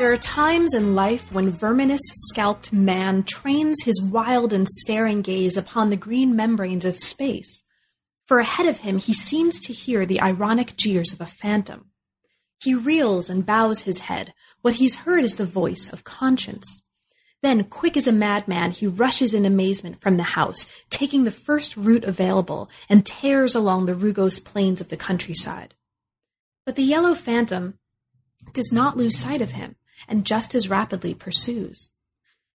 There are times in life when verminous scalped man trains his wild and staring gaze upon the green membranes of space. For ahead of him he seems to hear the ironic jeers of a phantom. He reels and bows his head. What he's heard is the voice of conscience. Then, quick as a madman, he rushes in amazement from the house, taking the first route available, and tears along the rugose plains of the countryside. But the yellow phantom does not lose sight of him and just as rapidly pursues.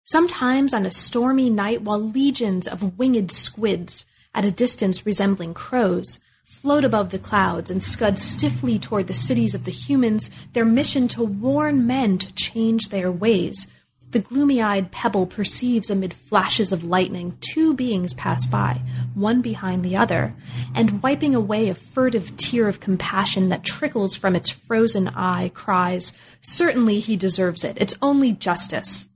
Sometimes on a stormy night, while legions of winged squids, at a distance resembling crows, float above the clouds and scud stiffly toward the cities of the humans, their mission to warn men to change their ways, the gloomy eyed pebble perceives amid flashes of lightning two beings pass by, one behind the other, and wiping away a furtive tear of compassion that trickles from its frozen eye, cries, Certainly he deserves it. It's only justice.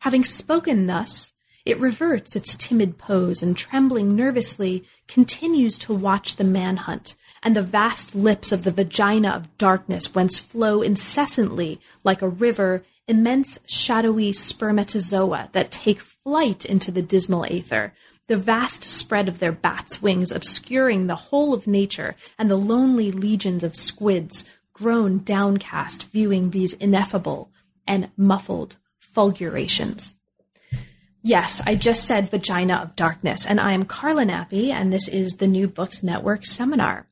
Having spoken thus, it reverts its timid pose and, trembling nervously, continues to watch the manhunt and the vast lips of the vagina of darkness whence flow incessantly, like a river, immense shadowy spermatozoa that take flight into the dismal aether, the vast spread of their bats' wings obscuring the whole of nature, and the lonely legions of squids grown downcast viewing these ineffable and muffled fulgurations. Yes, I just said vagina of darkness, and I am Carla Nappi, and this is the New Books Network seminar.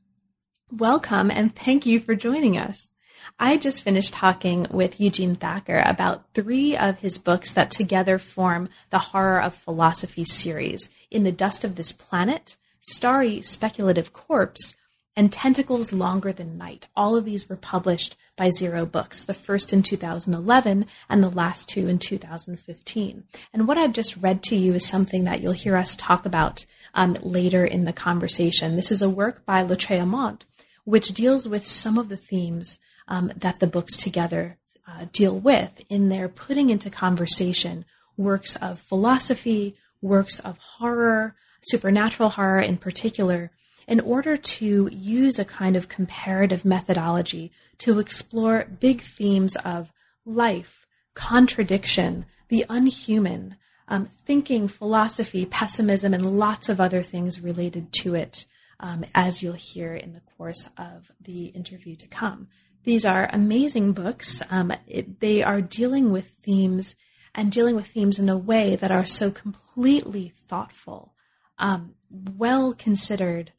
Welcome and thank you for joining us. I just finished talking with Eugene Thacker about three of his books that together form the Horror of Philosophy series In the Dust of This Planet, Starry Speculative Corpse, and Tentacles Longer Than Night. All of these were published by Zero Books, the first in 2011 and the last two in 2015. And what I've just read to you is something that you'll hear us talk about um, later in the conversation. This is a work by Lautréamont, which deals with some of the themes um, that the books together uh, deal with in their putting into conversation works of philosophy, works of horror, supernatural horror in particular, in order to use a kind of comparative methodology to explore big themes of life, contradiction, the unhuman, um, thinking, philosophy, pessimism, and lots of other things related to it, um, as you'll hear in the course of the interview to come. These are amazing books. Um, it, they are dealing with themes and dealing with themes in a way that are so completely thoughtful, um, well considered,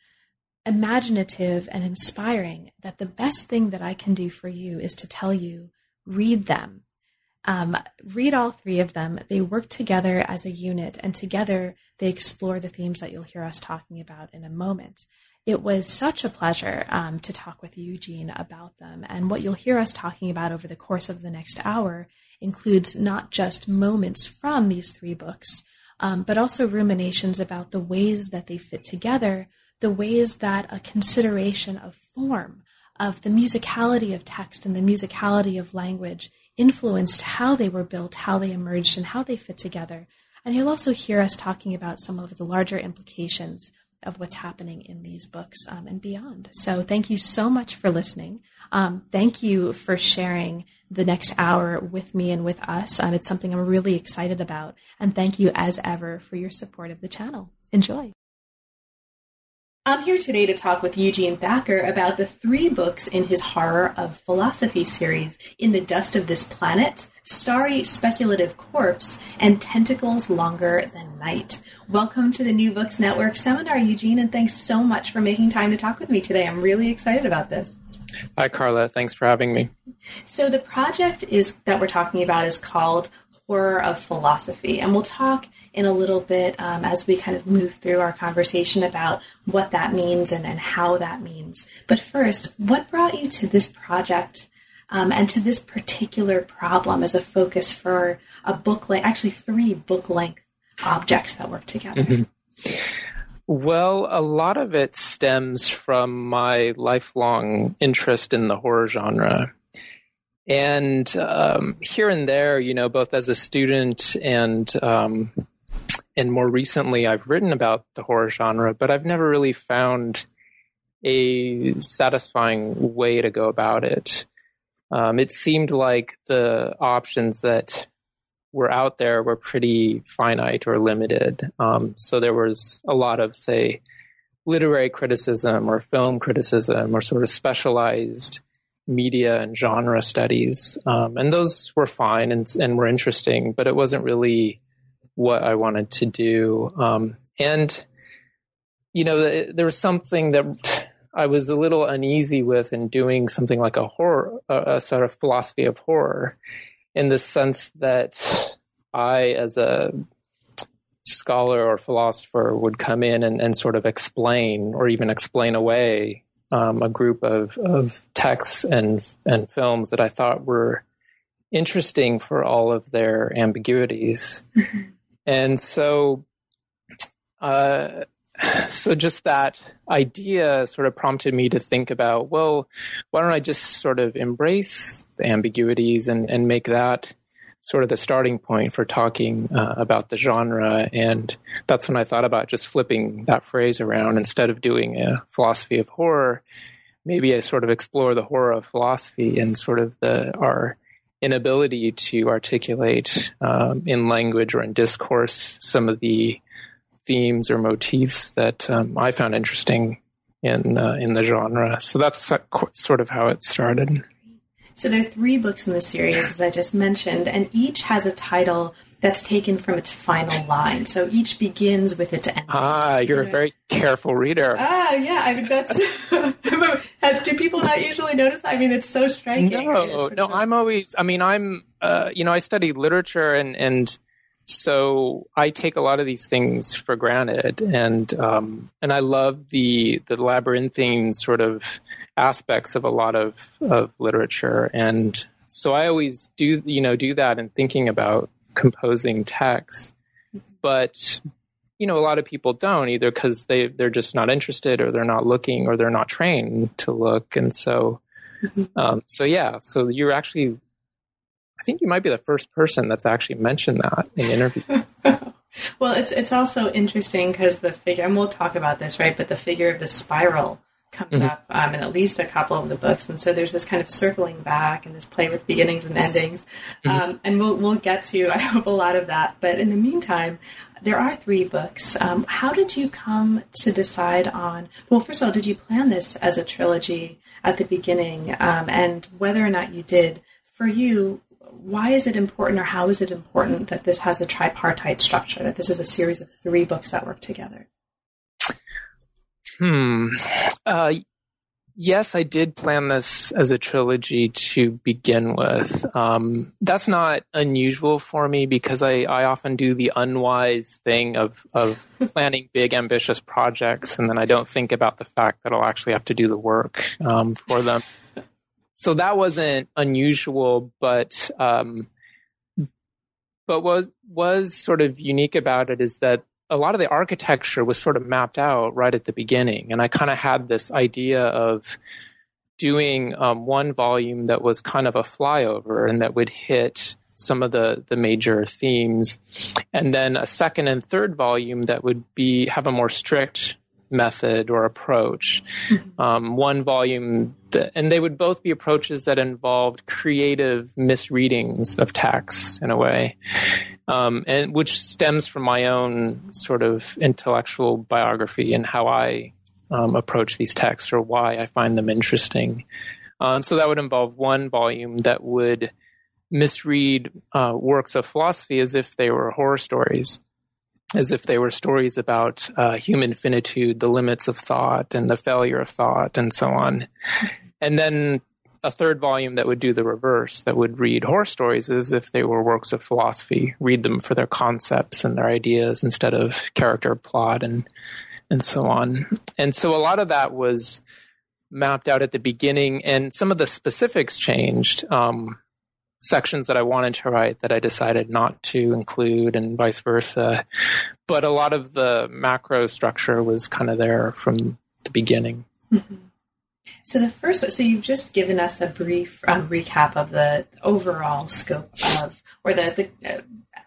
imaginative, and inspiring that the best thing that I can do for you is to tell you read them. Um, read all three of them. They work together as a unit, and together they explore the themes that you'll hear us talking about in a moment it was such a pleasure um, to talk with Eugene about them. And what you'll hear us talking about over the course of the next hour includes not just moments from these three books, um, but also ruminations about the ways that they fit together, the ways that a consideration of form, of the musicality of text and the musicality of language influenced how they were built, how they emerged, and how they fit together. And you'll also hear us talking about some of the larger implications of what's happening in these books um, and beyond. So thank you so much for listening. Um, thank you for sharing the next hour with me and with us. Um, it's something I'm really excited about. And thank you as ever for your support of the channel. Enjoy. I'm here today to talk with Eugene Thacker about the three books in his Horror of Philosophy series In the Dust of This Planet, Starry Speculative Corpse, and Tentacles Longer Than Night. Welcome to the New Books Network seminar, Eugene, and thanks so much for making time to talk with me today. I'm really excited about this. Hi, Carla. Thanks for having me. So, the project is that we're talking about is called Horror of Philosophy, and we'll talk in a little bit um, as we kind of move through our conversation about what that means and, and how that means. But first, what brought you to this project um, and to this particular problem as a focus for a book length, actually three book length objects that work together? Mm-hmm. Well, a lot of it stems from my lifelong interest in the horror genre. And um, here and there, you know, both as a student and um, and more recently I've written about the horror genre, but I've never really found a satisfying way to go about it. Um, it seemed like the options that were out there were pretty finite or limited. Um, so there was a lot of, say, literary criticism or film criticism or sort of specialized media and genre studies. Um, and those were fine and, and were interesting, but it wasn't really what I wanted to do. Um, and, you know, there was something that I was a little uneasy with in doing something like a horror, a, a sort of philosophy of horror, in the sense that I, as a scholar or philosopher, would come in and, and sort of explain or even explain away um, a group of, of texts and and films that I thought were interesting for all of their ambiguities. Mm-hmm. And so, uh, so just that idea sort of prompted me to think about, well, why don't I just sort of embrace the ambiguities and, and make that sort of the starting point for talking uh, about the genre. And that's when I thought about just flipping that phrase around instead of doing a philosophy of horror. Maybe I sort of explore the horror of philosophy and sort of the our inability to articulate um, in language or in discourse some of the themes or motifs that um, I found interesting in uh, in the genre. So that's sort of how it started. So there are three books in the series, as I just mentioned, and each has a title that's taken from its final line. So each begins with its end. Ah, you're a very careful reader. Ah, yeah. I mean, that's. do people not usually notice that? I mean, it's so striking. No, no. I'm always. I mean, I'm. Uh, you know, I study literature, and and so I take a lot of these things for granted, and um, and I love the the labyrinthine sort of aspects of a lot of of literature, and so I always do you know do that in thinking about composing text, but you know a lot of people don't either because they they're just not interested or they're not looking or they're not trained to look, and so. Mm-hmm. Um, so yeah, so you're actually I think you might be the first person that's actually mentioned that in interviews. well, it's it's also interesting because the figure, and we'll talk about this, right? But the figure of the spiral comes mm-hmm. up um, in at least a couple of the books, and so there's this kind of circling back and this play with beginnings and endings, mm-hmm. um, and we'll we'll get to I hope a lot of that. But in the meantime, there are three books. Um, how did you come to decide on? Well, first of all, did you plan this as a trilogy at the beginning, um, and whether or not you did? For you, why is it important or how is it important that this has a tripartite structure, that this is a series of three books that work together? Hmm. Uh, yes, I did plan this as a trilogy to begin with. Um, that's not unusual for me because I, I often do the unwise thing of, of planning big, ambitious projects, and then I don't think about the fact that I'll actually have to do the work um, for them so that wasn't unusual, but um, but was was sort of unique about it is that a lot of the architecture was sort of mapped out right at the beginning, and I kind of had this idea of doing um, one volume that was kind of a flyover and that would hit some of the the major themes, and then a second and third volume that would be have a more strict method or approach. Mm-hmm. Um, one volume, that, and they would both be approaches that involved creative misreadings of texts in a way, um, and which stems from my own sort of intellectual biography and how I um, approach these texts or why I find them interesting. Um, so that would involve one volume that would misread uh, works of philosophy as if they were horror stories as if they were stories about uh, human finitude, the limits of thought, and the failure of thought, and so on. And then a third volume that would do the reverse, that would read horror stories as if they were works of philosophy, read them for their concepts and their ideas instead of character, plot, and and so on. And so a lot of that was mapped out at the beginning, and some of the specifics changed. Um, sections that I wanted to write that I decided not to include, and vice versa. But a lot of the macro structure was kind of there from the beginning. Mm-hmm. So the first, so you've just given us a brief um, recap of the overall scope of, or the, the uh,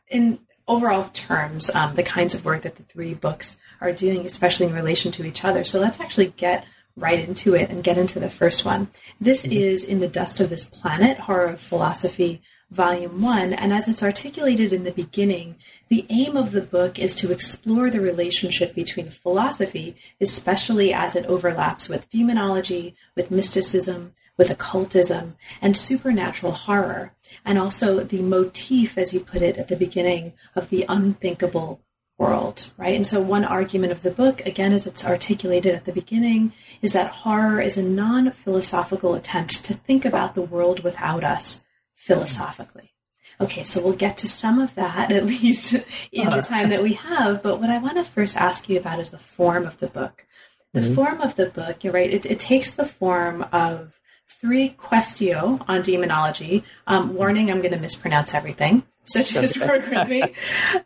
in overall terms, um, the kinds of work that the three books are doing, especially in relation to each other. So let's actually get right into it and get into the first one. This mm-hmm. is In the Dust of This Planet Horror of Philosophy, Volume 1. And as it's articulated in the beginning, the aim of the book is to explore the relationship between philosophy, especially as it overlaps with demonology, with mysticism, with occultism, and supernatural horror, and also the motif, as you put it at the beginning, of the unthinkable world, right? And so, one argument of the book, again, as it's articulated at the beginning, is that horror is a non philosophical attempt to think about the world without us philosophically. Okay, so we'll get to some of that at least in the time that we have. But what I want to first ask you about is the form of the book. The mm-hmm. form of the book, you're right, it, it takes the form of three questio on demonology. Um, warning, I'm going to mispronounce everything. So just work with.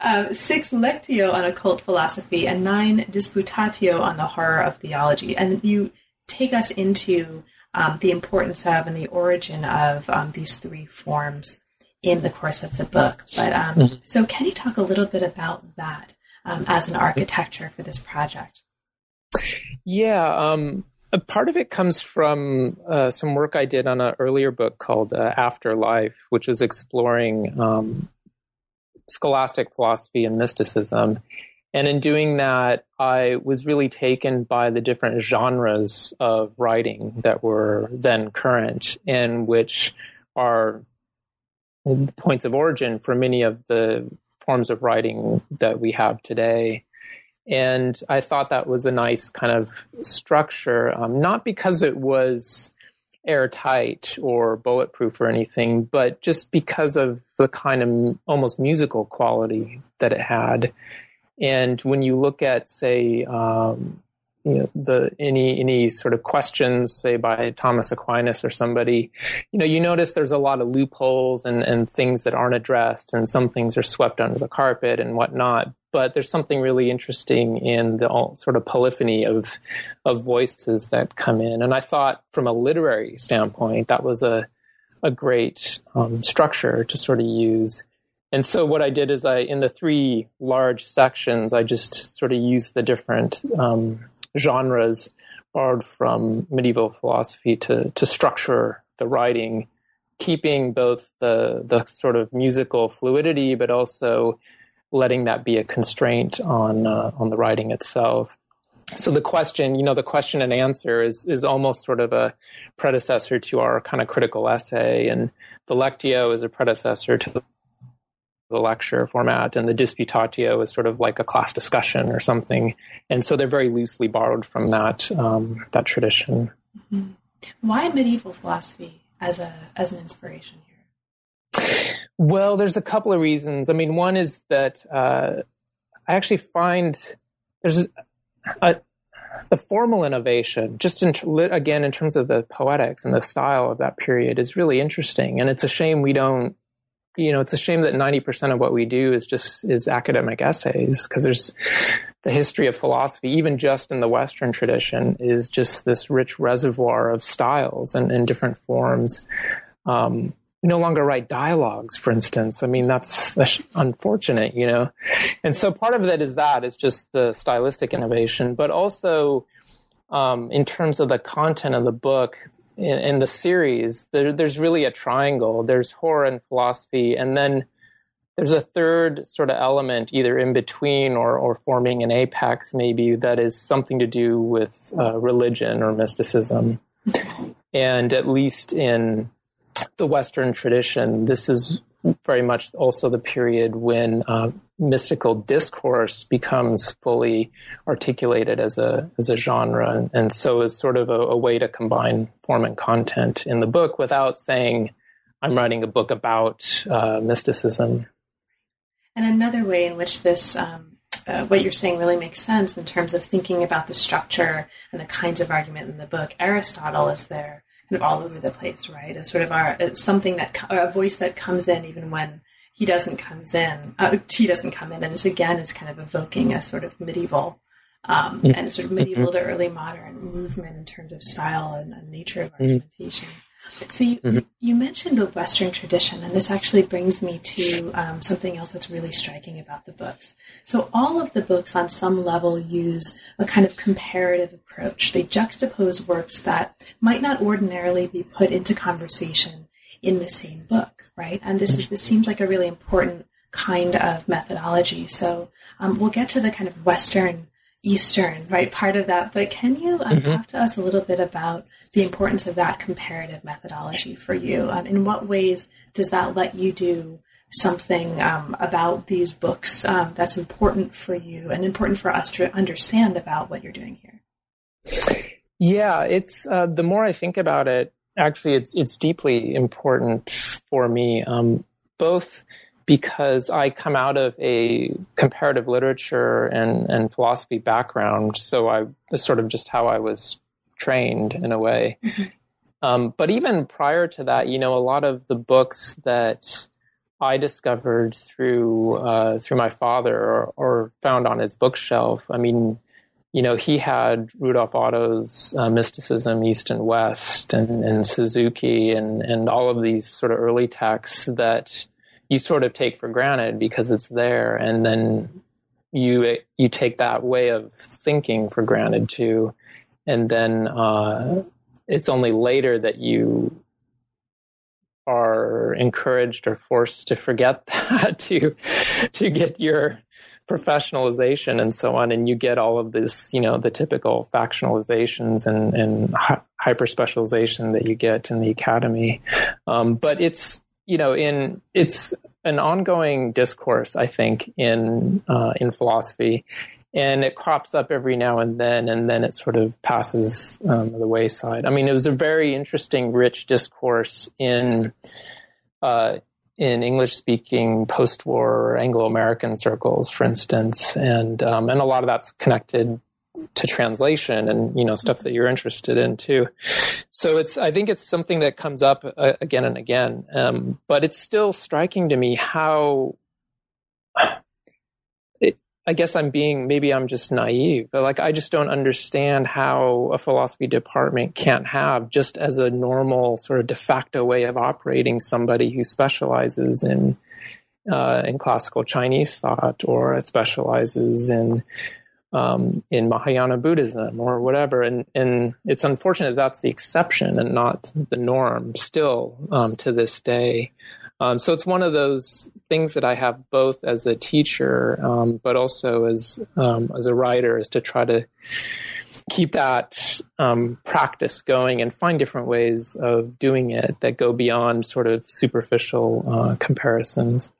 Um, six lectio on occult philosophy and nine disputatio on the horror of theology. And you take us into um, the importance of and the origin of um, these three forms in the course of the book. But um, mm-hmm. so, can you talk a little bit about that um, as an architecture for this project? Yeah, um, a part of it comes from uh, some work I did on an earlier book called uh, Afterlife, which was exploring um, scholastic philosophy and mysticism. And in doing that, I was really taken by the different genres of writing that were then current and which are points of origin for many of the forms of writing that we have today. And I thought that was a nice kind of structure, um, not because it was airtight or bulletproof or anything, but just because of the kind of almost musical quality that it had. And when you look at, say, um, you know, the any any sort of questions, say by Thomas Aquinas or somebody, you know, you notice there's a lot of loopholes and, and things that aren't addressed, and some things are swept under the carpet and whatnot. But there's something really interesting in the sort of polyphony of of voices that come in, and I thought from a literary standpoint that was a a great um, structure to sort of use. And so what I did is I, in the three large sections, I just sort of used the different um, genres borrowed from medieval philosophy to to structure the writing, keeping both the the sort of musical fluidity, but also letting that be a constraint on uh, on the writing itself. So the question, you know, the question and answer is is almost sort of a predecessor to our kind of critical essay, and the lectio is a predecessor to the lecture format, and the disputatio is sort of like a class discussion or something. And so they're very loosely borrowed from that um, that tradition. Mm-hmm. Why medieval philosophy as a as an inspiration here? Well, there's a couple of reasons. I mean, one is that uh, I actually find there's a, the formal innovation, just in, again in terms of the poetics and the style of that period, is really interesting. And it's a shame we don't you know, it's a shame that 90% of what we do is just is academic essays because there's the history of philosophy, even just in the Western tradition, is just this rich reservoir of styles and, and different forms. Um, we no longer write dialogues, for instance. I mean, that's, that's unfortunate, you know? And so part of it is that, is just the stylistic innovation, but also um, in terms of the content of the book, in, in the series, there, there's really a triangle. There's horror and philosophy, and then there's a third sort of element, either in between or, or forming an apex, maybe that is something to do with uh, religion or mysticism. and at least in the Western tradition, this is very much also the period when uh, mystical discourse becomes fully articulated as a as a genre, and so is sort of a, a, way to combine form and content in the book without saying I'm writing a book about uh, mysticism. And another way in which this um, uh, what you're saying really makes sense in terms of thinking about the structure and the kinds of argument in the book. Aristotle is there all over the place, right? As sort of our it's something that a voice that comes in even when he doesn't comes in. Uh, he doesn't come in, and it's again is kind of evoking a sort of medieval um, mm-hmm. and sort of medieval to early modern movement in terms of style and, and nature of mm-hmm. So you, mm-hmm. you mentioned the Western tradition, and this actually brings me to um, something else that's really striking about the books. So all of the books, on some level, use a kind of comparative approach. They juxtapose works that might not ordinarily be put into conversation in the same book, right? And this is this seems like a really important kind of methodology. So um, we'll get to the kind of Western Eastern, right, part of that. But can you um, mm-hmm. talk to us a little bit about the importance of that comparative methodology for you? Um, in what ways does that let you do something um, about these books um, that's important for you and important for us to understand about what you're doing here? Yeah, it's uh, the more I think about it, actually, it's it's deeply important for me. Um, both because I come out of a comparative literature and, and philosophy background. So I is sort of just how I was trained in a way. Mm-hmm. Um, but even prior to that, you know, a lot of the books that I discovered through uh, through my father or, or, found on his bookshelf. I mean, you know, he had Rudolf Otto's uh, Mysticism, East and West, and, and Suzuki, and and all of these sort of early texts that you sort of take for granted because it's there, and then you you take that way of thinking for granted too, and then uh, it's only later that you are encouraged or forced to forget that to to get your professionalization and so on. And you get all of this you know the typical factionalizations and and hyper specialization that you get in the academy. Um, but it's you know, in it's an ongoing discourse, I think, in uh, in philosophy, and it crops up every now and then, and then it sort of passes um, the wayside. I mean, it was a very interesting, rich discourse in uh, in English speaking post war Anglo American circles, for instance, and um, and a lot of that's connected to translation and you know stuff that you're interested in too. So it's I think it's something that comes up uh, again and again, um, but it's still striking to me how. It, I guess I'm being maybe I'm just naive, but like I just don't understand how a philosophy department can't have just as a normal sort of de facto way of operating somebody who specializes in uh, in classical Chinese thought or specializes in um, in Mahayana Buddhism or whatever. And, and it's unfortunate that's the exception and not the norm still um, to this day. Um, so it's one of those things that I have both as a teacher, um, but also as um, as a writer, is to try to keep that um, practice going and find different ways of doing it that go beyond sort of superficial uh, comparisons.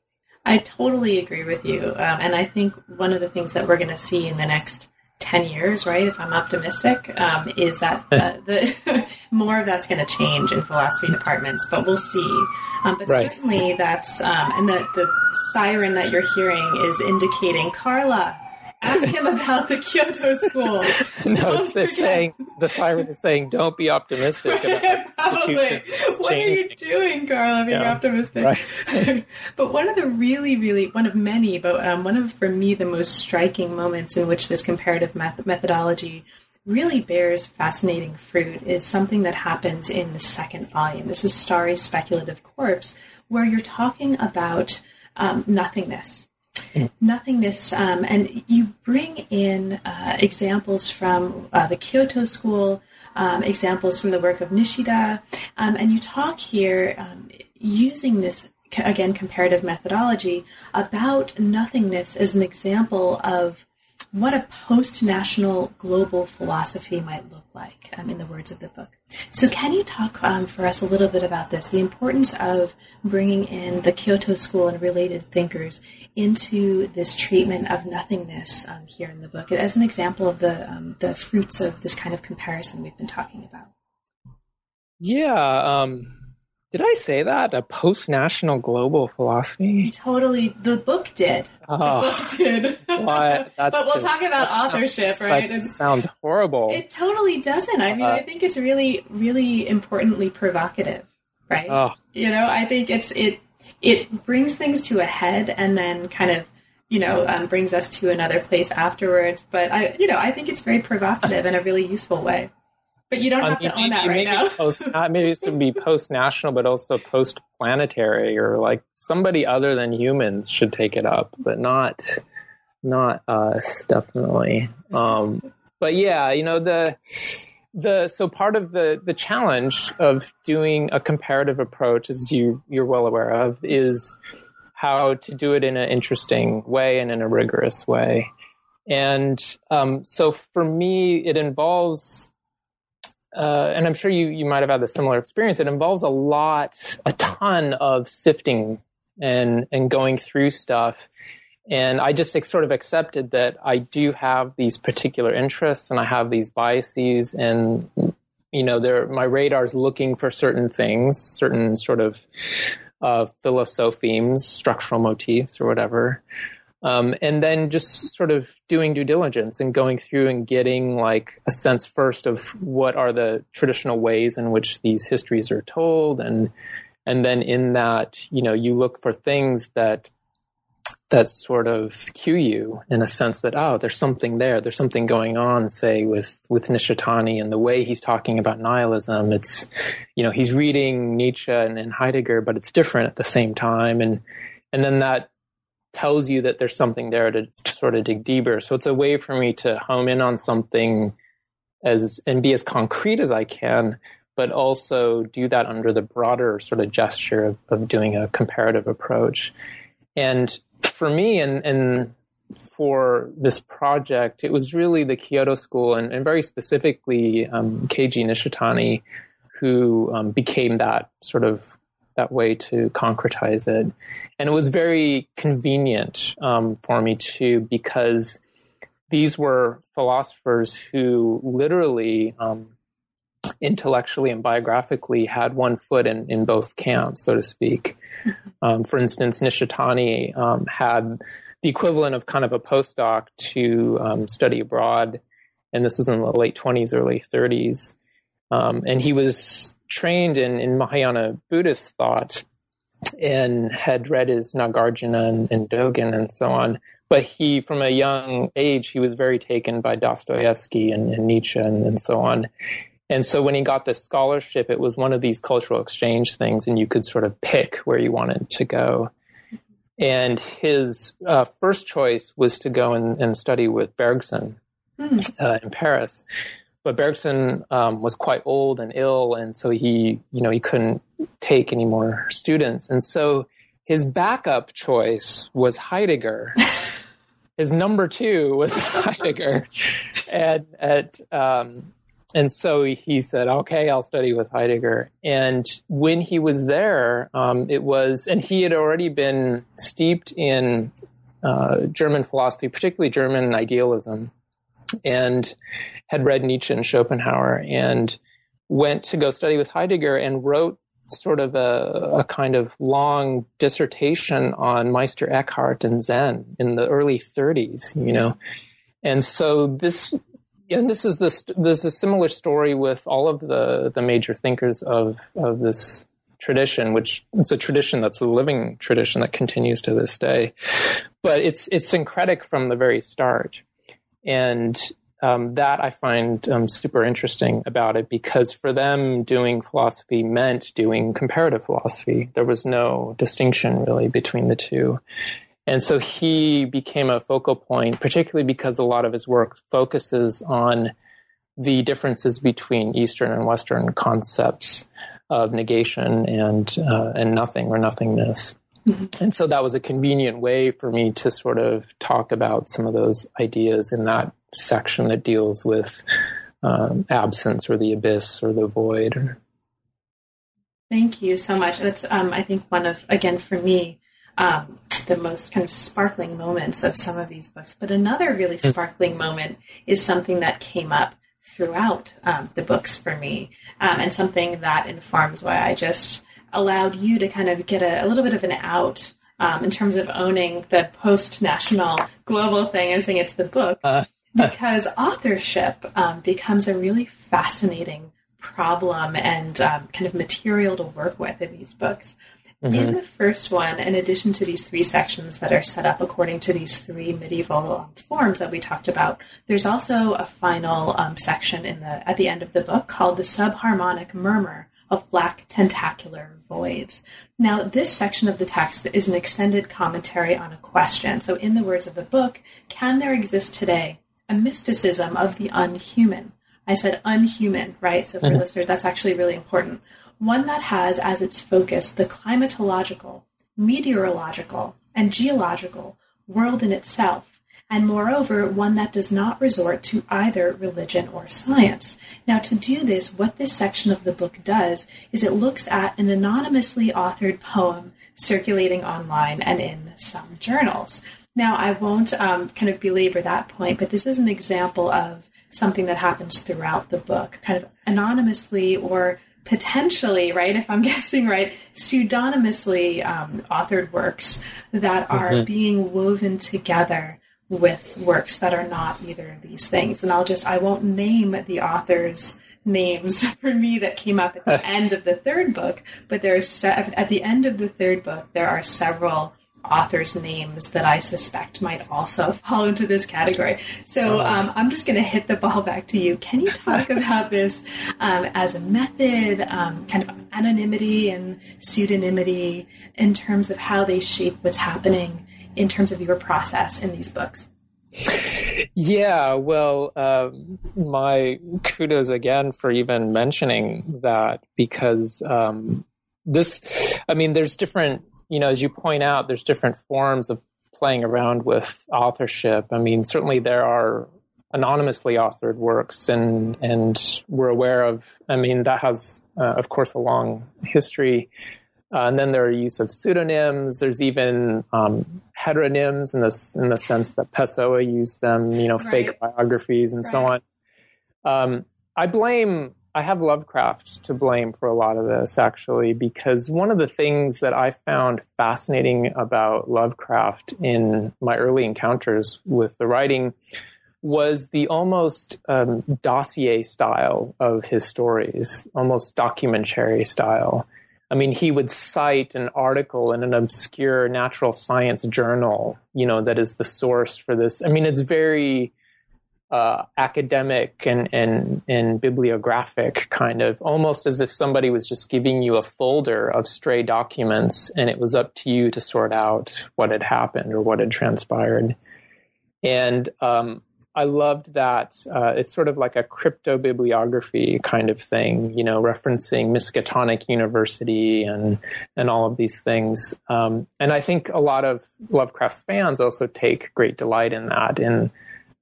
I totally agree with you. Um, and I think one of the things that we're going to see in the next 10 years, right, if I'm optimistic, um, is that uh, the more of that's going to change in philosophy departments, but we'll see. Um, but right. certainly that's, um, and the, the siren that you're hearing is indicating, Carla, Ask him about the Kyoto school. no, it's, it's, saying the siren is saying, "Don't be optimistic about institutions." What changing. are you doing, Carla? Being yeah. optimistic. Right. but one of the really, really one of many, but um, one of for me the most striking moments in which this comparative methodology really bears fascinating fruit is something that happens in the second volume. This is Starry Speculative Corpse, where you're talking about um, nothingness nothingness, um, and you bring in uh, examples from uh, the Kyoto School, um, examples from the work of Nishida, um, and you talk here um, using this again comparative methodology about nothingness as an example of what a post national global philosophy might look like, um, in the words of the book. So, can you talk um, for us a little bit about this? The importance of bringing in the Kyoto School and related thinkers into this treatment of nothingness um, here in the book, as an example of the um, the fruits of this kind of comparison we've been talking about. Yeah, um, did I say that? A post national global philosophy? You totally. The book did. Oh, the book did. What? but we'll just, talk about authorship, sounds, right? That sounds horrible. It totally doesn't. I mean, uh, I think it's really, really importantly provocative, right? Oh. You know, I think it's it it brings things to a head and then kind of you know um, brings us to another place afterwards. But I, you know, I think it's very provocative in a really useful way. But you don't have to own that right now. post, maybe it should be post national, but also post planetary, or like somebody other than humans should take it up, but not not us, definitely. Um, but yeah, you know the the so part of the the challenge of doing a comparative approach, as you you're well aware of, is how to do it in an interesting way and in a rigorous way. And um, so for me, it involves uh, and I'm sure you you might have had a similar experience. It involves a lot, a ton of sifting and and going through stuff. And I just sort of accepted that I do have these particular interests and I have these biases and you know, there my radar's looking for certain things, certain sort of uh, philosophemes, structural motifs, or whatever. Um, and then just sort of doing due diligence and going through and getting like a sense first of what are the traditional ways in which these histories are told. And and then in that you know you look for things that that sort of cue you in a sense that oh there's something there. There's something going on say with with Nishitani and the way he's talking about nihilism. It's you know he's reading Nietzsche and, and Heidegger but it's different at the same time. And and then that tells you that there's something there to, to sort of dig deeper. So it's a way for me to home in on something as and be as concrete as I can, but also do that under the broader sort of gesture of, of doing a comparative approach. And for me, and, and for this project, it was really the Kyoto School and, and very specifically um, Keiji Nishitani who um, became that sort of that way to concretize it. And it was very convenient um, for me too, because these were philosophers who literally, um, intellectually and biographically, had one foot in, in both camps, so to speak. Um, for instance, Nishitani um, had the equivalent of kind of a postdoc to um, study abroad, and this was in the late 20s, early 30s. Um, and he was trained in, in Mahayana Buddhist thought and had read his Nagarjuna and, and Dogen and so on. But he, from a young age, he was very taken by Dostoevsky and, and Nietzsche and, and so on. And so when he got the scholarship, it was one of these cultural exchange things, and you could sort of pick where you wanted to go. And his uh, first choice was to go and, and study with Bergson mm. uh, in Paris but Bergson um, was quite old and ill, and so he, you know, he couldn't take any more students, and so his backup choice was Heidegger. his number two was Heidegger, and at um, and so he said, "Okay, I'll study with Heidegger." And when he was there, um, it was, and he had already been steeped in uh, German philosophy, particularly German idealism, and had read Nietzsche and Schopenhauer and went to go study with Heidegger and wrote sort of a, a, kind of long dissertation on Meister Eckhart and Zen in the early 30s, you know. And so this, and this is this, there's a similar story with all of the, the major thinkers of, of this tradition, which it's a tradition that's a living tradition that continues to this day. But it's, it's syncretic from the very start. And um, that I find um, super interesting about it because for them, doing philosophy meant doing comparative philosophy. There was no distinction really between the two. And so he became a focal point, particularly because a lot of his work focuses on the differences between Eastern and Western concepts of negation and uh, and nothing or nothingness. Mm-hmm. And so that was a convenient way for me to sort of talk about some of those ideas in that section that deals with um, absence or the abyss or the void. Thank you so much. That's, um, I think, one of, again, for me, um, the most kind of sparkling moments of some of these books. But another really mm. sparkling moment is something that came up throughout um, the books for me, um, and something that informs why I just allowed you to kind of get a, a little bit of an out um, in terms of owning the post national global thing and saying it's the book. Uh, because authorship um, becomes a really fascinating problem and um, kind of material to work with in these books. Mm-hmm. In the first one, in addition to these three sections that are set up according to these three medieval um, forms that we talked about, there's also a final um, section in the at the end of the book called the subharmonic murmur of black tentacular voids. Now, this section of the text is an extended commentary on a question. So, in the words of the book, can there exist today a mysticism of the unhuman? I said unhuman, right? So, for mm-hmm. listeners, that's actually really important one that has as its focus the climatological, meteorological, and geological world in itself, and moreover, one that does not resort to either religion or science. Now, to do this, what this section of the book does is it looks at an anonymously authored poem circulating online and in some journals. Now, I won't um, kind of belabor that point, but this is an example of something that happens throughout the book, kind of anonymously or potentially, right, if I'm guessing right, pseudonymously um, authored works that are mm-hmm. being woven together with works that are not either of these things. And I'll just, I won't name the authors' names for me that came up at the end of the third book, but there's se- at the end of the third book, there are several authors' names that I suspect might also fall into this category. So oh. um, I'm just going to hit the ball back to you. Can you talk about this um, as a method, um, kind of anonymity and pseudonymity in terms of how they shape what's happening in terms of your process in these books? Yeah, well, uh, my kudos again for even mentioning that because um, this, I mean, there's different you know, as you point out, there's different forms of playing around with authorship. I mean, certainly there are anonymously authored works, and and we're aware of. I mean, that has, uh, of course, a long history. Uh, and then there are use of pseudonyms. There's even um, heteronyms in this in the sense that Pessoa used them. You know, right. fake biographies and right. so on. Um, I blame I have Lovecraft to blame for a lot of this, actually, because one of the things that I found fascinating about Lovecraft in my early encounters with the writing was the almost um, dossier style of his stories, almost documentary style. I mean, he would cite an article in an obscure natural science journal, you know, that is the source for this. I mean, it's very uh, academic and, and, and bibliographic kind of almost as if somebody was just giving you a folder of stray documents and it was up to you to sort out what had happened or what had transpired. And um, I loved that. Uh, it's sort of like a crypto bibliography kind of thing, you know, referencing Miskatonic University and and all of these things. Um, and I think a lot of Lovecraft fans also take great delight in that. In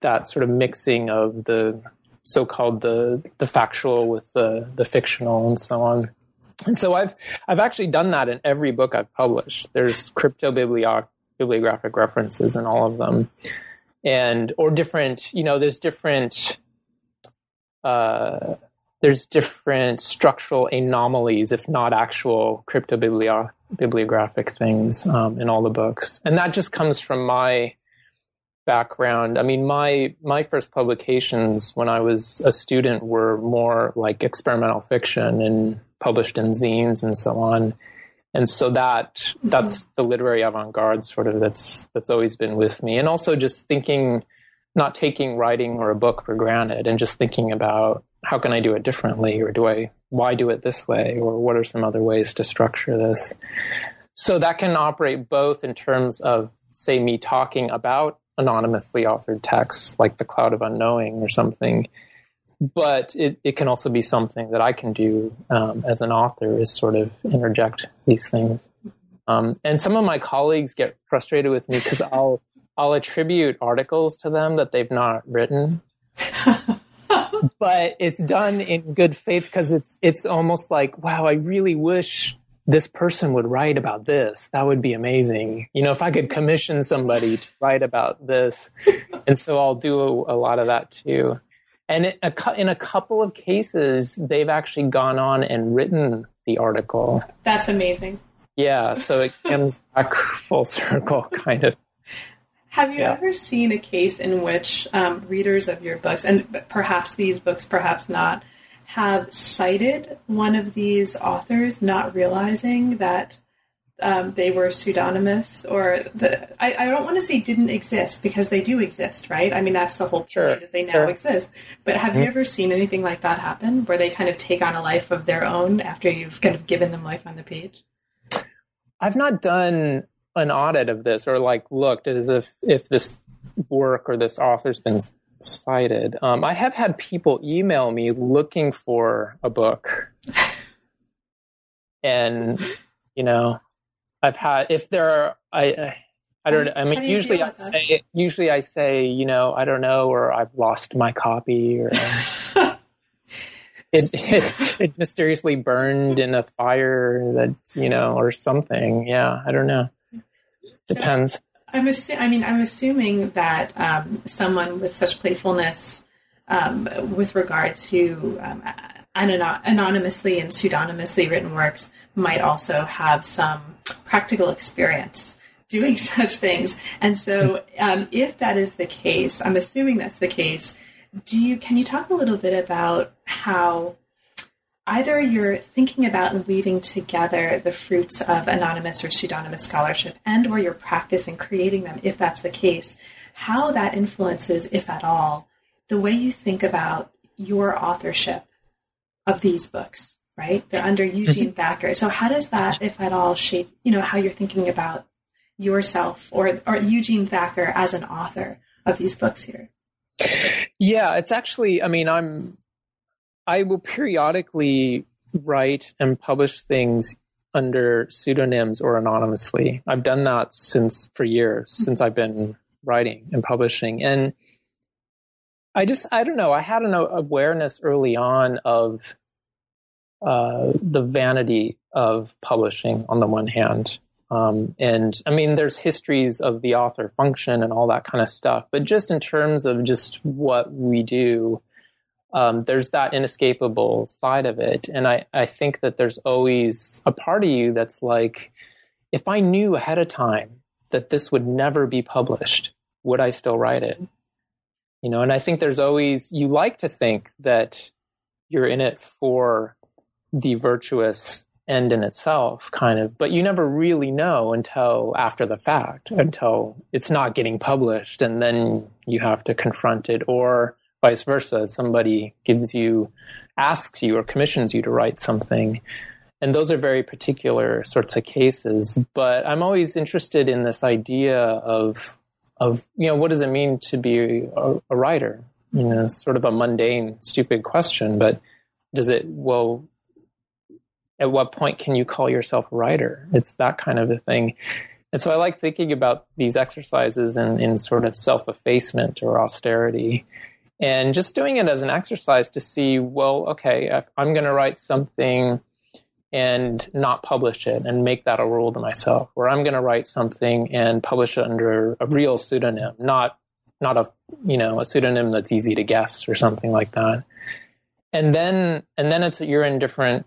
that sort of mixing of the so-called the the factual with the the fictional and so on. And so I've I've actually done that in every book I've published. There's crypto bibliographic references in all of them, and or different. You know, there's different. Uh, there's different structural anomalies, if not actual crypto bibliographic things, um, in all the books, and that just comes from my background. I mean, my my first publications when I was a student were more like experimental fiction and published in zines and so on. And so that mm-hmm. that's the literary avant-garde sort of that's that's always been with me. And also just thinking not taking writing or a book for granted and just thinking about how can I do it differently or do I why do it this way or what are some other ways to structure this. So that can operate both in terms of say me talking about anonymously authored texts like the cloud of unknowing or something but it, it can also be something that i can do um, as an author is sort of interject these things um, and some of my colleagues get frustrated with me because i'll i'll attribute articles to them that they've not written but it's done in good faith because it's it's almost like wow i really wish this person would write about this. That would be amazing. You know, if I could commission somebody to write about this. And so I'll do a, a lot of that too. And in a couple of cases, they've actually gone on and written the article. That's amazing. Yeah, so it comes back full circle, kind of. Have you yeah. ever seen a case in which um, readers of your books, and perhaps these books, perhaps not, have cited one of these authors, not realizing that um, they were pseudonymous or the, I, I don't want to say didn't exist because they do exist, right? I mean, that's the whole sure, point is they sure. now exist. But have mm-hmm. you ever seen anything like that happen where they kind of take on a life of their own after you've kind of given them life on the page? I've not done an audit of this or like looked as if if this work or this author's been cited. Um, I have had people email me looking for a book, and you know, I've had if there are I. I don't. I mean, usually I say. Usually I say, you know, I don't know, or I've lost my copy, or it, it, it mysteriously burned in a fire that you know, or something. Yeah, I don't know. Depends. So, I'm assu- I mean, I'm assuming that um, someone with such playfulness, um, with regard to um, anonymously and pseudonymously written works, might also have some practical experience doing such things. And so, um, if that is the case, I'm assuming that's the case. Do you can you talk a little bit about how either you're thinking about and weaving together the fruits of anonymous or pseudonymous scholarship and or your practice in creating them if that's the case how that influences if at all the way you think about your authorship of these books right they're under mm-hmm. eugene thacker so how does that if at all shape you know how you're thinking about yourself or or eugene thacker as an author of these books here yeah it's actually i mean i'm I will periodically write and publish things under pseudonyms or anonymously. I've done that since for years, since I've been writing and publishing. And I just, I don't know, I had an awareness early on of uh, the vanity of publishing on the one hand. Um, and I mean, there's histories of the author function and all that kind of stuff, but just in terms of just what we do, um, there's that inescapable side of it. And I, I think that there's always a part of you that's like, if I knew ahead of time that this would never be published, would I still write it? You know, and I think there's always, you like to think that you're in it for the virtuous end in itself, kind of, but you never really know until after the fact, until it's not getting published, and then you have to confront it, or vice versa. Somebody gives you, asks you, or commissions you to write something. And those are very particular sorts of cases. But I'm always interested in this idea of, of you know, what does it mean to be a, a writer? You know, sort of a mundane, stupid question, but does it, well, at what point can you call yourself a writer? It's that kind of a thing. And so I like thinking about these exercises in, in sort of self effacement or austerity and just doing it as an exercise to see, well, okay, I'm going to write something and not publish it and make that a rule to myself, where I'm going to write something and publish it under a real pseudonym, not not a you know a pseudonym that's easy to guess or something like that. And then and then it's you're in different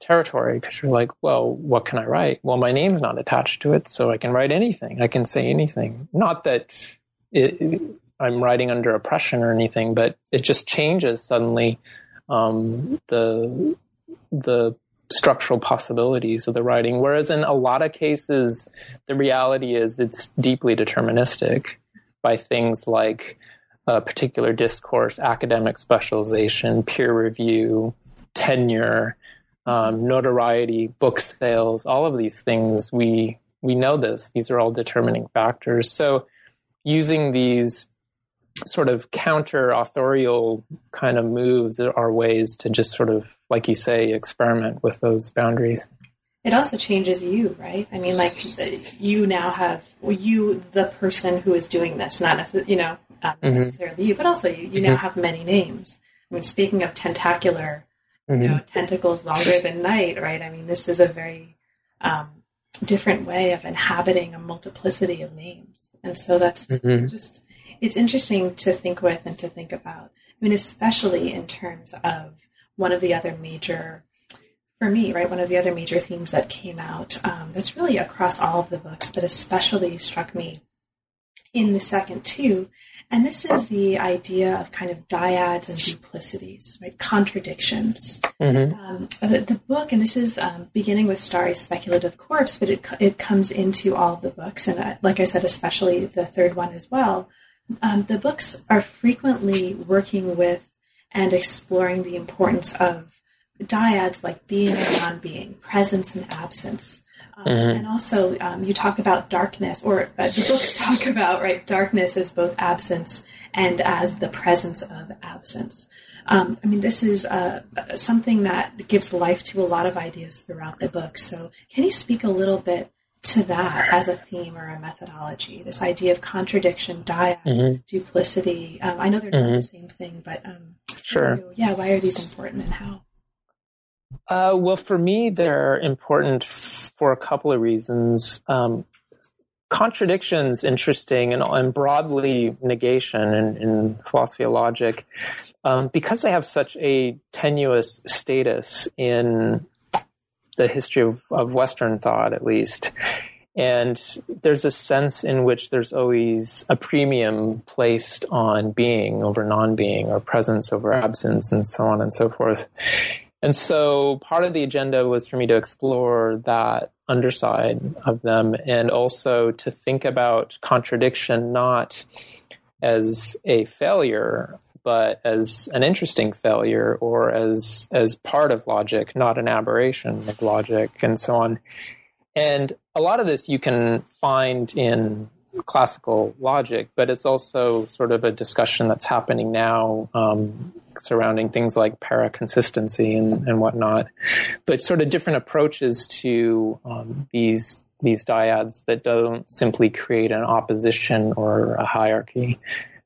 territory because you're like, well, what can I write? Well, my name's not attached to it, so I can write anything. I can say anything. Not that it, I'm writing under oppression or anything, but it just changes suddenly um, the the structural possibilities of the writing. Whereas in a lot of cases, the reality is it's deeply deterministic by things like a particular discourse, academic specialization, peer review, tenure, um, notoriety, book sales, all of these things. We we know this; these are all determining factors. So, using these sort of counter authorial kind of moves are ways to just sort of, like you say, experiment with those boundaries. It also changes you, right? I mean, like you now have you, the person who is doing this, not necessarily, you know, not mm-hmm. necessarily you, but also you, you mm-hmm. now have many names. I mean, speaking of tentacular, mm-hmm. you know, tentacles longer than night, right? I mean, this is a very um, different way of inhabiting a multiplicity of names, and so that's mm-hmm. just it's interesting to think with and to think about. I mean, especially in terms of one of the other major, for me, right, one of the other major themes that came out um, that's really across all of the books, but especially struck me in the second two, And this is the idea of kind of dyads and duplicities, right? Contradictions. Mm-hmm. Um, the, the, book, and this is um, beginning with Starry's speculative corpse, but it, it comes into all the books, and uh, like I said, especially the third one as well. Um, the books are frequently working with and exploring the importance of dyads like being and non being, presence and absence. Um, mm-hmm. And also, um, you talk about darkness, or uh, the books talk about right darkness as both absence and as the presence of absence. Um, I mean, this is uh, something that gives life to a lot of ideas throughout the book. So, can you speak a little bit to that as a theme or a methodology? This idea of contradiction, dyad, mm-hmm. duplicity. Um, I know they're not mm-hmm. the same thing, but um, sure. You, yeah, why are these important and how? Uh, well, for me, they're important for a couple of reasons. Um, contradictions interesting and, and broadly negation in, in philosophy of logic um, because they have such a tenuous status in the history of, of Western thought, at least. And there's a sense in which there's always a premium placed on being over non being, or presence over absence, and so on and so forth. And so part of the agenda was for me to explore that underside of them and also to think about contradiction not as a failure but as an interesting failure or as as part of logic, not an aberration of logic, and so on. And a lot of this you can find in classical logic, but it's also sort of a discussion that's happening now um, surrounding things like paraconsistency and, and whatnot. But sort of different approaches to um, these these dyads that don't simply create an opposition or a hierarchy.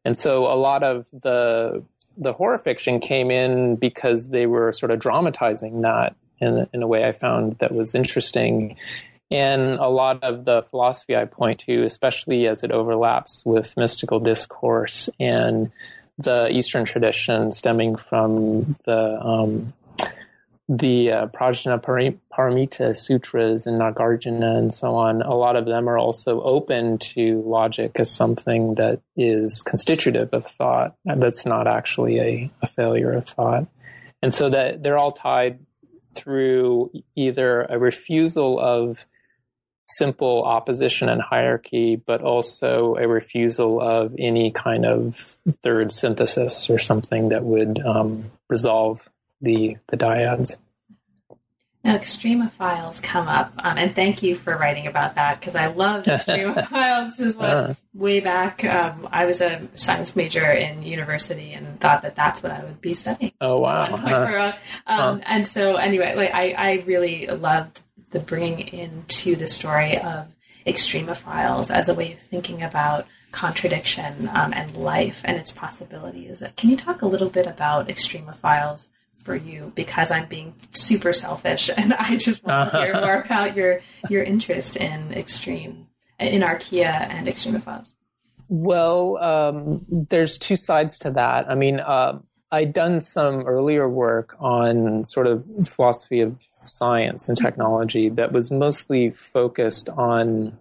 And so a lot of the the horror fiction came in because they were sort of dramatizing that in, in a way I found that was interesting. And a lot of the philosophy I point to, especially as it overlaps with mystical discourse and the Eastern tradition stemming from the um, the uh, Prajna Paramita sutras and Nagarjuna and so on, a lot of them are also open to logic as something that is constitutive of thought, that's not actually a, a failure of thought. And so that they're all tied through either a refusal of simple opposition and hierarchy, but also a refusal of any kind of third synthesis or something that would um, resolve the the dyads. Now, extremophiles come up, um, and thank you for writing about that because I love extremophiles. this is what uh, way back um, I was a science major in university and thought that that's what I would be studying. Oh wow! Uh, um, And so, anyway, like I, I really loved the bringing into the story of extremophiles as a way of thinking about contradiction um, and life and its possibilities. Can you talk a little bit about extremophiles for you because I'm being super selfish and I just want to hear more about your your interest in extreme in archaea and extremophiles. Well, um, there's two sides to that. I mean, uh, I'd done some earlier work on sort of philosophy of science and technology that was mostly focused on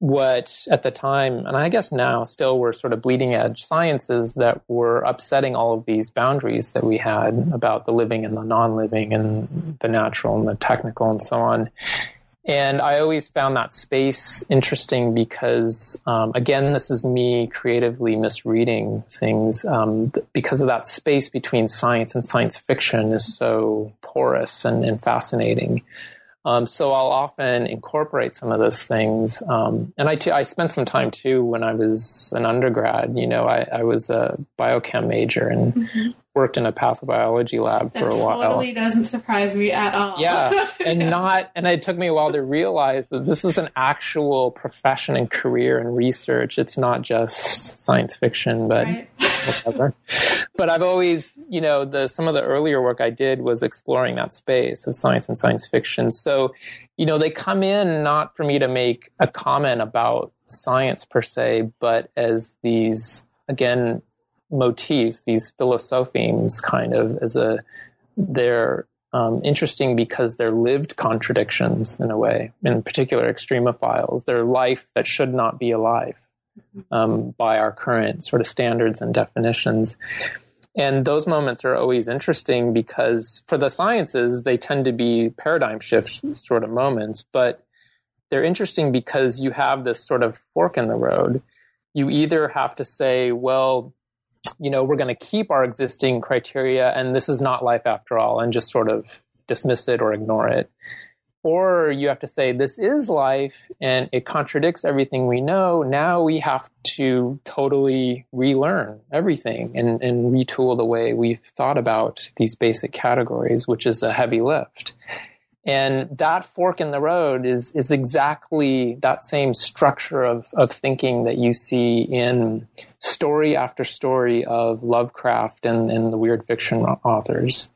what at the time, and I guess now still were sort of bleeding edge sciences that were upsetting all of these boundaries that we had about the living and the non living and the natural and the technical and so on. And I always found that space interesting because, um, again, this is me creatively misreading things um, because of that space between science and science fiction is so porous and, and fascinating. Um, so I'll often incorporate some of those things. Um, and I, spent some time too when I was an undergrad. You know, I, I was a biochem major and mm-hmm. worked in a pathobiology lab that for a while. Totally doesn't surprise me at all. Yeah, and not. And it took me a while to realize that this is an actual profession and career and research. It's not just science fiction, but. Right whatever. but I've always, you know, the some of the earlier work I did was exploring that space of science and science fiction. So, you know, they come in not for me to make a comment about science per se, but as these again motifs, these philosophemes, kind of as a they're um, interesting because they're lived contradictions in a way. In particular, extremophiles, they're life that should not be alive um, by our current sort of standards and definitions. And those moments are always interesting because for the sciences, they tend to be paradigm shift sort of moments, but they're interesting because you have this sort of fork in the road. You either have to say, well, you know, we're going to keep our existing criteria and this is not life after all and just sort of dismiss it or ignore it. Or you have to say, this is life and it contradicts everything we know. Now we have to totally relearn everything and, and retool the way we've thought about these basic categories, which is a heavy lift. And that fork in the road is, is exactly that same structure of, of thinking that you see in story after story of Lovecraft and, and the weird fiction authors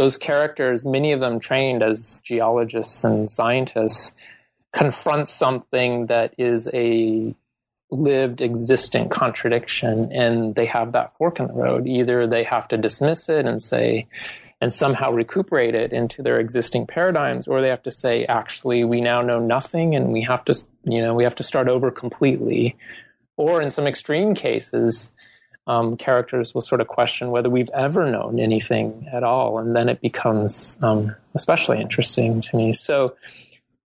those characters, many of them trained as geologists and scientists, confront something that is a lived existent contradiction and they have that fork in the road. Either they have to dismiss it and say, and somehow recuperate it into their existing paradigms, or they have to say, actually, we now know nothing and we have to, you know, we have to start over completely. Or in some extreme cases, um, characters will sort of question whether we've ever known anything at all, and then it becomes um, especially interesting to me. So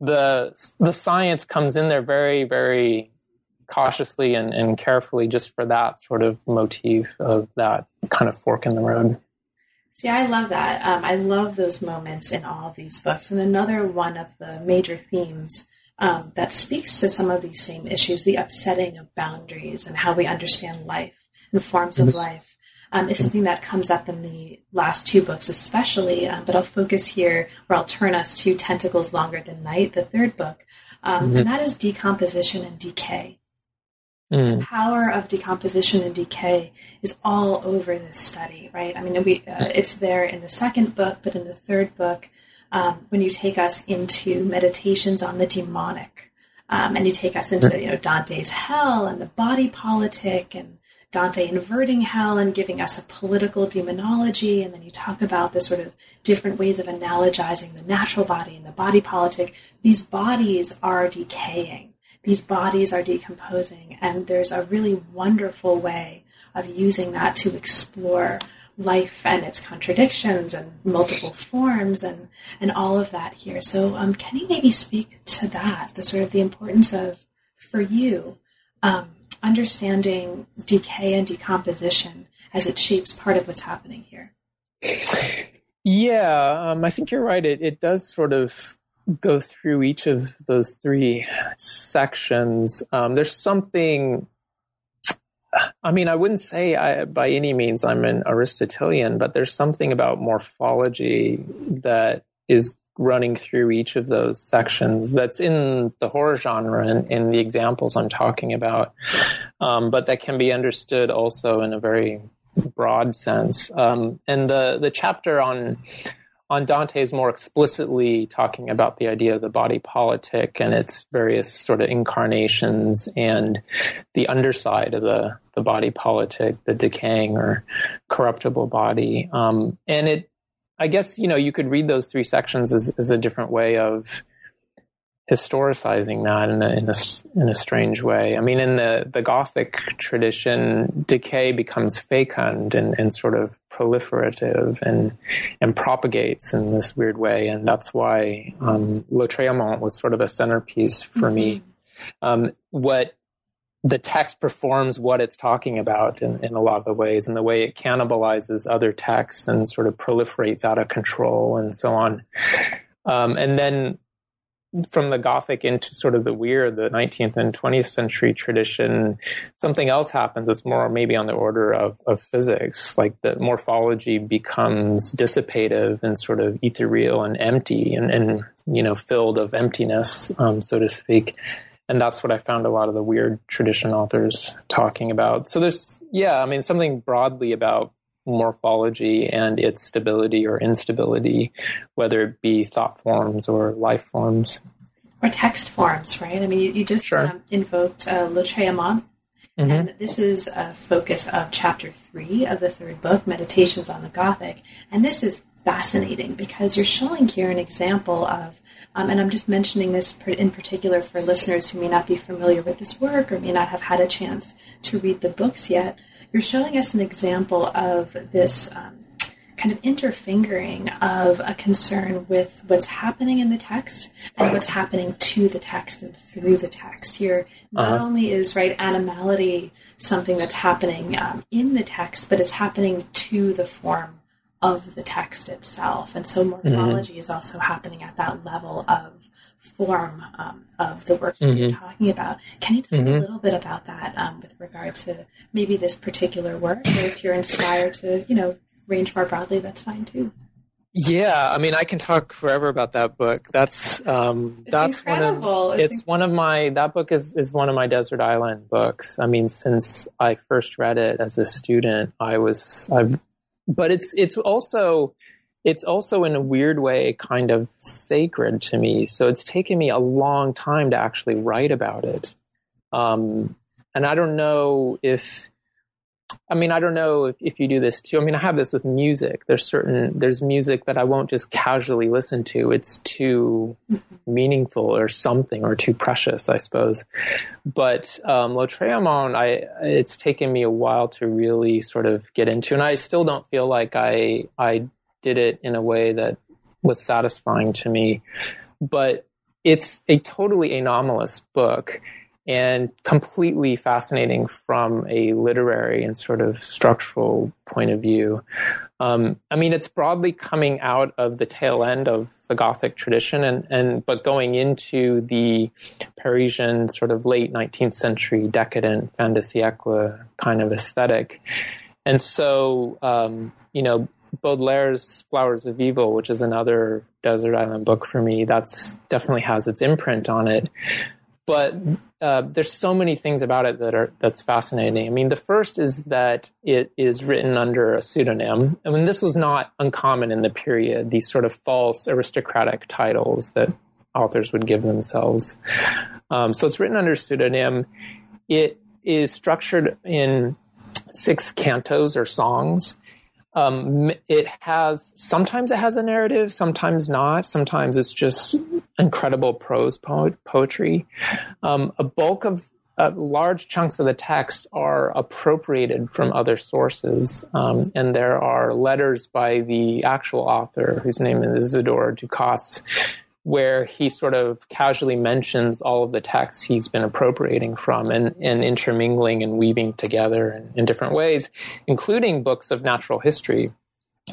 the the science comes in there very very cautiously and, and carefully just for that sort of motif of that kind of fork in the road. See, I love that. Um, I love those moments in all of these books. And another one of the major themes um, that speaks to some of these same issues the upsetting of boundaries and how we understand life the forms of life um, is something that comes up in the last two books, especially. Um, but I'll focus here, or I'll turn us to Tentacles Longer Than Night, the third book, um, mm-hmm. and that is decomposition and decay. Mm. The power of decomposition and decay is all over this study, right? I mean, we, uh, it's there in the second book, but in the third book, um, when you take us into meditations on the demonic, um, and you take us into you know Dante's hell and the body politic and Dante inverting hell and giving us a political demonology, and then you talk about the sort of different ways of analogizing the natural body and the body politic. These bodies are decaying. These bodies are decomposing, and there's a really wonderful way of using that to explore life and its contradictions and multiple forms and and all of that here. So, um, can you maybe speak to that, the sort of the importance of for you um, understanding decay and decomposition as it shapes part of what's happening here. Yeah, um, I think you're right. It, it does sort of go through each of those three sections. Um, there's something. I mean, I wouldn't say I, by any means I'm an Aristotelian, but there's something about morphology that is running through each of those sections that's in the horror genre and in the examples I'm talking about, um, but that can be understood also in a very broad sense. Um, and the the chapter on on Dante is more explicitly talking about the idea of the body politic and its various sort of incarnations and the underside of the the body politic, the decaying or corruptible body. Um, and it I guess you know you could read those three sections as, as a different way of historicizing that in a, in a, in a strange way. I mean, in the, the Gothic tradition, decay becomes fecund and, and sort of proliferative and and propagates in this weird way, and that's why um, Lautréamont was sort of a centerpiece for mm-hmm. me. Um, what the text performs what it's talking about in, in a lot of the ways, and the way it cannibalizes other texts and sort of proliferates out of control and so on. Um, and then from the Gothic into sort of the weird, the 19th and 20th century tradition, something else happens. It's more maybe on the order of, of physics, like the morphology becomes dissipative and sort of ethereal and empty and, and you know, filled of emptiness, um, so to speak and that's what I found a lot of the weird tradition authors talking about. So there's, yeah, I mean, something broadly about morphology and its stability or instability, whether it be thought forms or life forms. Or text forms, right? I mean, you, you just sure. um, invoked uh, Lautréamont, mm-hmm. and this is a focus of chapter three of the third book, Meditations on the Gothic. And this is fascinating because you're showing here an example of, um, and I'm just mentioning this in particular for listeners who may not be familiar with this work or may not have had a chance to read the books yet. You're showing us an example of this um, kind of interfingering of a concern with what's happening in the text and what's happening to the text and through the text. Here, not uh-huh. only is right animality something that's happening um, in the text, but it's happening to the form of the text itself. And so morphology mm-hmm. is also happening at that level of form um, of the works mm-hmm. that you're mm-hmm. talking about. Can you talk mm-hmm. a little bit about that um, with regard to maybe this particular work, or if you're inspired to, you know, range more broadly, that's fine too. Yeah, I mean, I can talk forever about that book. That's um, that's incredible. one of it's, it's one of my that book is is one of my desert island books. I mean, since I first read it as a student, I was I've, but it's it's also it's also in a weird way kind of sacred to me. So it's taken me a long time to actually write about it. Um, and I don't know if I mean, I don't know if, if you do this too. I mean, I have this with music. There's certain, there's music that I won't just casually listen to. It's too meaningful or something or too precious, I suppose. But um, Lautréamont, I, it's taken me a while to really sort of get into. And I still don't feel like I, I did it in a way that was satisfying to me. But it's a totally anomalous book and completely fascinating from a literary and sort of structural point of view. Um, I mean, it's broadly coming out of the tail end of the Gothic tradition, and, and but going into the Parisian sort of late 19th century decadent fin de siècle kind of aesthetic. And so, um, you know, Baudelaire's Flowers of Evil, which is another desert island book for me, that's definitely has its imprint on it but uh, there's so many things about it that are that's fascinating. I mean, the first is that it is written under a pseudonym. I mean, this was not uncommon in the period. These sort of false aristocratic titles that authors would give themselves. Um, so it's written under pseudonym. It is structured in six cantos or songs. Um, it has sometimes it has a narrative, sometimes not. Sometimes it's just incredible prose po- poetry. Um, a bulk of uh, large chunks of the text are appropriated from other sources, um, and there are letters by the actual author, whose name is Isidore Ducasse, where he sort of casually mentions all of the texts he's been appropriating from and, and intermingling and weaving together in, in different ways, including books of natural history.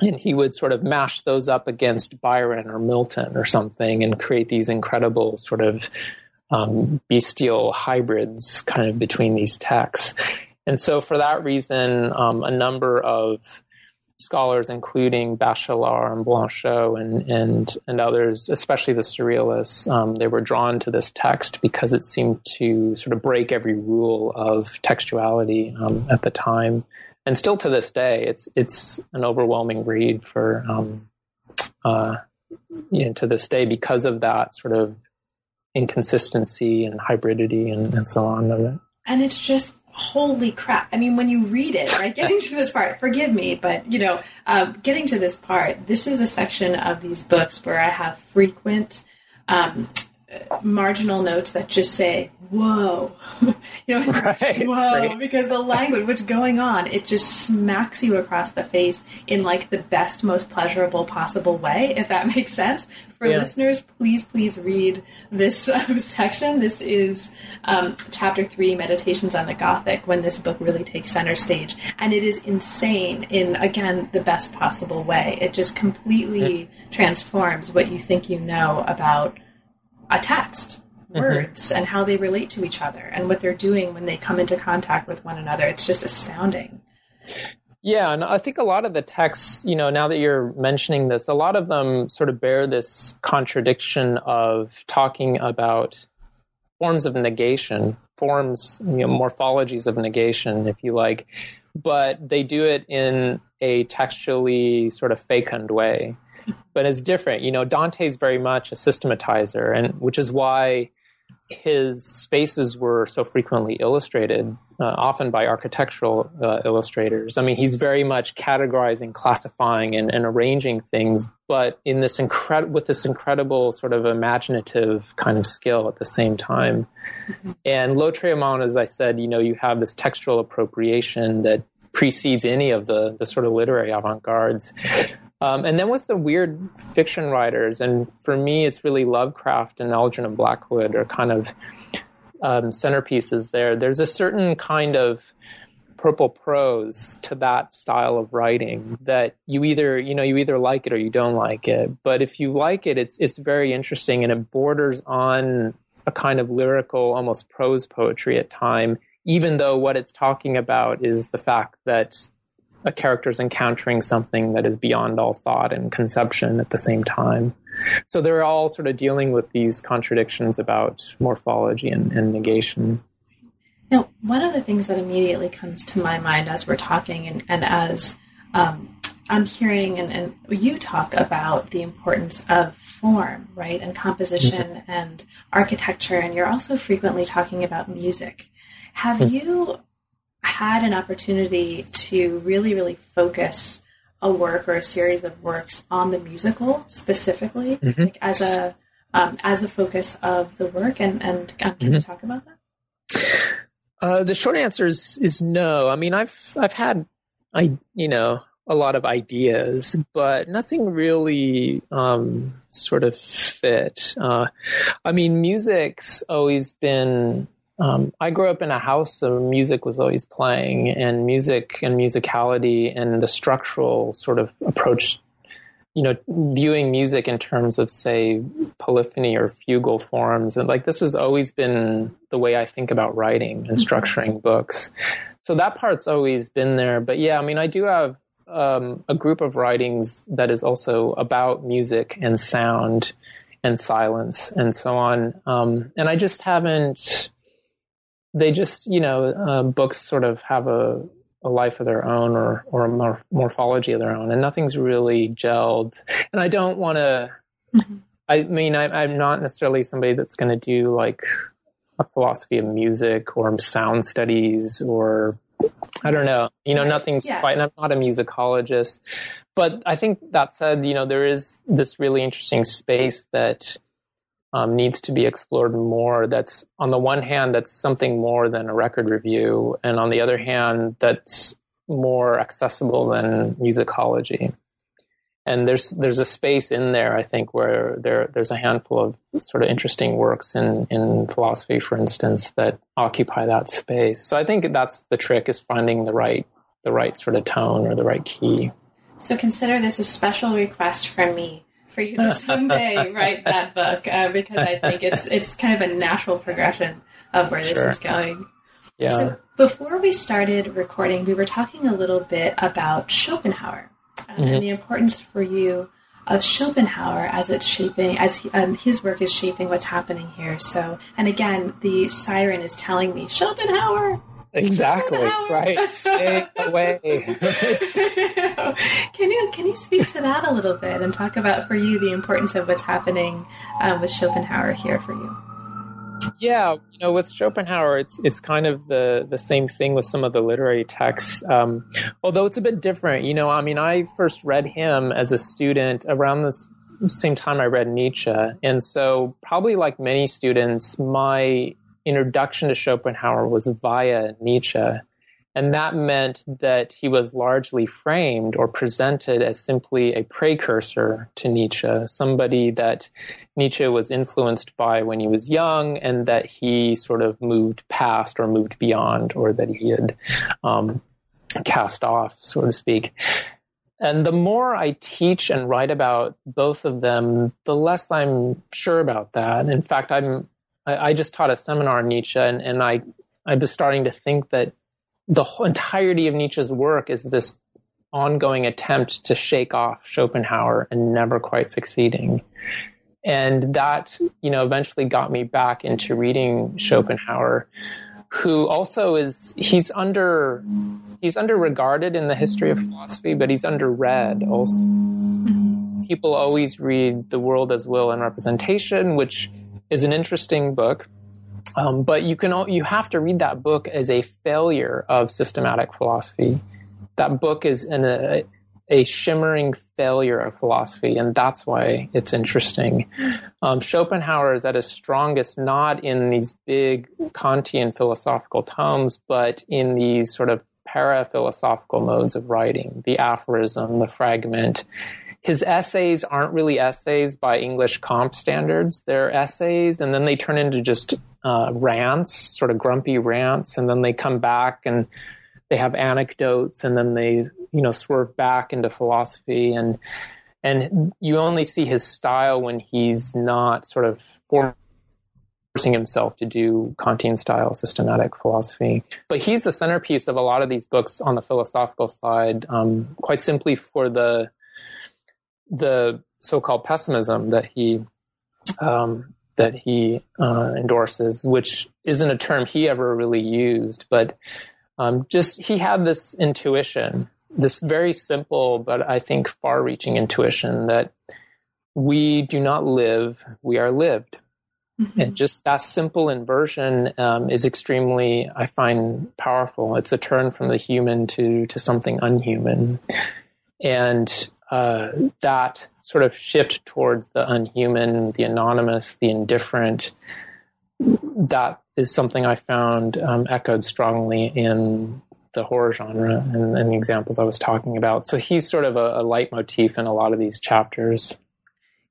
And he would sort of mash those up against Byron or Milton or something and create these incredible sort of um, bestial hybrids kind of between these texts. And so, for that reason, um, a number of scholars, including Bachelard and Blanchot and, and, and others, especially the surrealists, um, they were drawn to this text because it seemed to sort of break every rule of textuality um, at the time. And still to this day, it's it's an overwhelming read for um, uh, you know, to this day because of that sort of inconsistency and hybridity and, and so on of it. And it's just holy crap. I mean, when you read it, right, getting to this part, forgive me, but, you know, um, getting to this part, this is a section of these books where I have frequent um, marginal notes that just say whoa. You know right, whoa right. because the language what's going on it just smacks you across the face in like the best most pleasurable possible way if that makes sense. For yeah. listeners please please read this um, section. This is um, chapter three meditations on the gothic when this book really takes center stage. And it is insane in again the best possible way. It just completely transforms what you think you know about a text, mm-hmm. words, and how they relate to each other and what they're doing when they come into contact with one another. It's just astounding. Yeah, and I think a lot of the texts, you know, now that you're mentioning this, a lot of them sort of bear this contradiction of talking about forms of negation, forms, you know, morphologies of negation, if you like, but they do it in a textually sort of fecund way but it's different. You know, Dante's very much a systematizer, and which is why his spaces were so frequently illustrated, uh, often by architectural uh, illustrators. I mean, he's very much categorizing, classifying, and, and arranging things, but in this incredible with this incredible sort of imaginative kind of skill at the same time. Mm-hmm. And Lautréamont, as I said, you know, you have this textual appropriation that precedes any of the the sort of literary avant-gardes. Um, and then with the weird fiction writers, and for me, it's really Lovecraft and Algernon Blackwood are kind of um, centerpieces there. There's a certain kind of purple prose to that style of writing that you either you know you either like it or you don't like it. But if you like it, it's it's very interesting and it borders on a kind of lyrical, almost prose poetry at time. Even though what it's talking about is the fact that a character's encountering something that is beyond all thought and conception at the same time. So they're all sort of dealing with these contradictions about morphology and, and negation. Now, one of the things that immediately comes to my mind as we're talking and, and as um, I'm hearing and, and, you talk about the importance of form, right, and composition mm-hmm. and architecture, and you're also frequently talking about music. Have mm-hmm. you had an opportunity to really, really focus a work or a series of works on the musical specifically, mm-hmm. like as a um, as a focus of the work, and and um, can mm-hmm. you talk about that? Uh, the short answer is is no. I mean, I've I've had I you know a lot of ideas, but nothing really um, sort of fit. Uh, I mean, music's always been um, I grew up in a house the music was always playing, and music and musicality and the structural sort of approach, you know, viewing music in terms of, say, polyphony or fugal forms. And like this has always been the way I think about writing and mm-hmm. structuring books. So that part's always been there. But yeah, I mean, I do have um, a group of writings that is also about music and sound and silence and so on. Um, and I just haven't they just you know uh, books sort of have a, a life of their own or or a morphology of their own, and nothing's really gelled. And I don't want to. Mm-hmm. I mean, I, I'm not necessarily somebody that's going to do like a philosophy of music or sound studies or I don't know. You know, nothing's yeah. quite. I'm not a musicologist, but I think that said, you know, there is this really interesting space that um, needs to be explored more. That's on the one hand, that's something more than a record review, and on the other hand, that's more accessible than musicology. And there's there's a space in there, I think, where there there's a handful of sort of interesting works in in philosophy, for instance, that occupy that space. So I think that's the trick is finding the right the right sort of tone or the right key. So consider this a special request from me for you to someday write that book uh, because I think it's it's kind of a natural progression of where this sure. is going. Yeah. So before we started recording, we were talking a little bit about Schopenhauer uh, mm-hmm. and the importance for you of Schopenhauer as it's shaping, as he, um, his work is shaping what's happening here. So, and again, the siren is telling me Schopenhauer, Exactly. Right. Stay away. can you can you speak to that a little bit and talk about for you the importance of what's happening um, with Schopenhauer here for you? Yeah, you know, with Schopenhauer, it's it's kind of the the same thing with some of the literary texts, um, although it's a bit different. You know, I mean, I first read him as a student around this same time I read Nietzsche, and so probably like many students, my introduction to Schopenhauer was via Nietzsche. And that meant that he was largely framed or presented as simply a precursor to Nietzsche, somebody that Nietzsche was influenced by when he was young and that he sort of moved past or moved beyond or that he had um, cast off, so to speak. And the more I teach and write about both of them, the less I'm sure about that. In fact, I'm I, I just taught a seminar on Nietzsche, and, and I I was starting to think that the entirety of Nietzsche's work is this ongoing attempt to shake off Schopenhauer and never quite succeeding. And that, you know, eventually got me back into reading Schopenhauer, who also is he's under he's under regarded in the history of philosophy, but he's underread also. People always read The World as Will and Representation, which is an interesting book. Um, but you can you have to read that book as a failure of systematic philosophy. That book is in a a shimmering failure of philosophy, and that's why it's interesting. Um, Schopenhauer is at his strongest not in these big Kantian philosophical tomes, but in these sort of para philosophical modes of writing the aphorism, the fragment. His essays aren't really essays by English comp standards. They're essays, and then they turn into just uh, rants, sort of grumpy rants, and then they come back and they have anecdotes, and then they you know swerve back into philosophy and and you only see his style when he's not sort of forcing himself to do Kantian style systematic philosophy. But he's the centerpiece of a lot of these books on the philosophical side, um, quite simply for the the so-called pessimism that he um, that he uh, endorses, which isn't a term he ever really used, but um, just he had this intuition this very simple, but I think far reaching intuition that we do not live, we are lived. Mm-hmm. And just that simple inversion um, is extremely, I find, powerful. It's a turn from the human to, to something unhuman. And uh, that sort of shift towards the unhuman, the anonymous, the indifferent, that is something I found um, echoed strongly in the horror genre and, and, the examples I was talking about. So he's sort of a, a leitmotif in a lot of these chapters.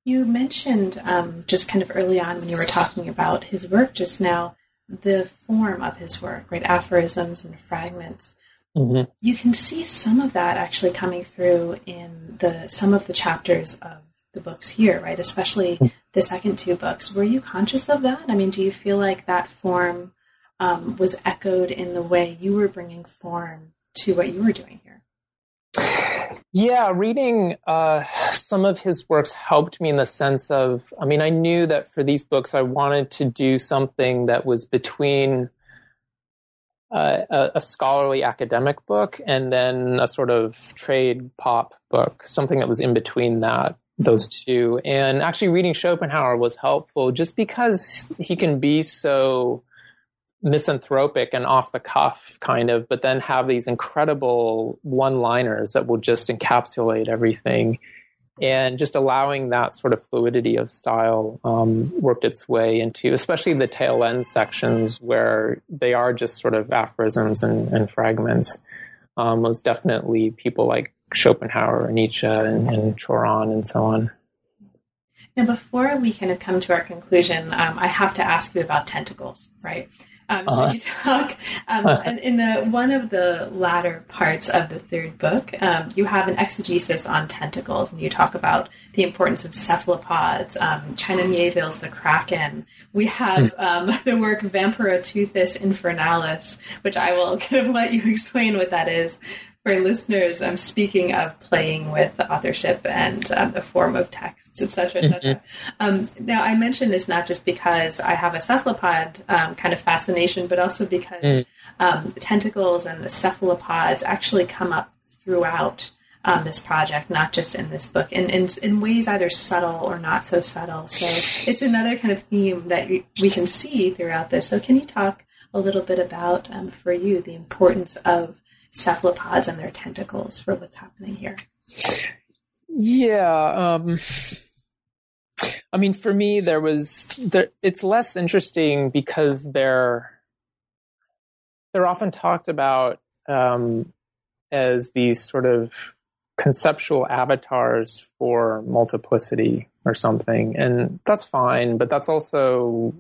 You mentioned um, just kind of early on when you were talking about his work just now, the form of his work, right? Aphorisms and fragments. Mm-hmm. You can see some of that actually coming through in the some of the chapters of the books here, right? Especially mm. the second two books. Were you conscious of that? I mean, do you feel like that form um, was echoed in the way you were bringing form to what you were doing here. Yeah, reading uh, some of his works helped me in the sense of, I mean, I knew that for these books, I wanted to do something that was between a, a, scholarly academic book and then a sort of trade pop book, something that was in between that those two. And actually, reading Schopenhauer was helpful just because he can be so misanthropic and off the cuff kind of, but then have these incredible one liners that will just encapsulate everything. And just allowing that sort of fluidity of style um, worked its way into, especially the tail end sections where they are just sort of aphorisms and, and fragments. Um, was definitely people like Schopenhauer and Nietzsche and, and Cioran and so on. Now, before we kind of come to our conclusion, um, I have to ask you about tentacles, right? Um, so uh-huh. you talk um, in the one of the latter parts of the third book. Um, you have an exegesis on tentacles, and you talk about the importance of cephalopods. Um, China Miéville's The Kraken. We have hmm. um, the work Vampyroteuthis Infernalis, which I will kind of let you explain what that is for listeners, I'm speaking of playing with authorship and um, the form of texts, etc., etc. Mm-hmm. Um, now, I mention this not just because I have a cephalopod um, kind of fascination, but also because mm. Um, tentacles and the cephalopods actually come up throughout um, this project, not just in this book, in, in, in ways either subtle or not so subtle. So it's another kind of theme that we can see throughout this. So, can you talk a little bit about, um, for you, the importance of cephalopods and their tentacles for what's happening here. Yeah. Um, I mean, for me, there was there, it's less interesting because they're they're often talked about um, as these sort of conceptual avatars for multiplicity or something, and that's fine. But that's also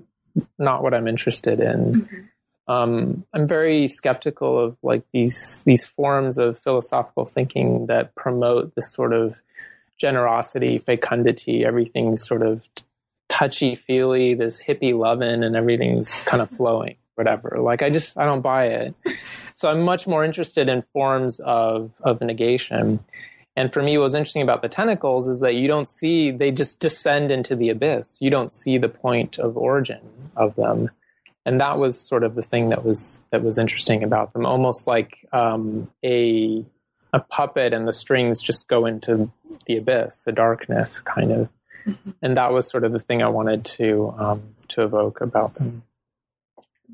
not what I'm interested in. Mm-hmm um, I'm very skeptical of like these these forms of philosophical thinking that promote this sort of generosity, fecundity, everything's sort of touchy feely, this hippie loving, and everything's kind of flowing, whatever. Like I just I don't buy it. So I'm much more interested in forms of of negation. And for me, what's interesting about the tentacles is that you don't see, they just descend into the abyss. You don't see the point of origin of them and that was sort of the thing that was that was interesting about them almost like um, a a puppet and the strings just go into the abyss the darkness kind of mm-hmm. and that was sort of the thing i wanted to um, to evoke about them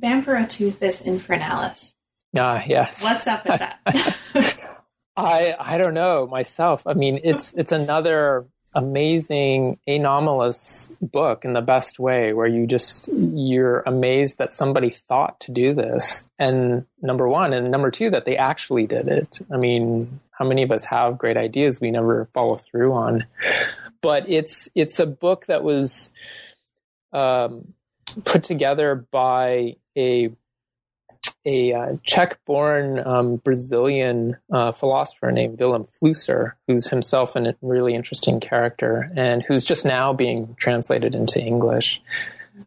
Vampyroteuthis Infernalis. Ah, yes. What's up with that? I I don't know myself. I mean, it's it's another amazing anomalous book in the best way where you just you're amazed that somebody thought to do this and number one and number two that they actually did it. I mean how many of us have great ideas we never follow through on? But it's it's a book that was um, put together by a a uh, Czech-born um, Brazilian uh, philosopher named Vilém Flusser, who's himself a really interesting character and who's just now being translated into English.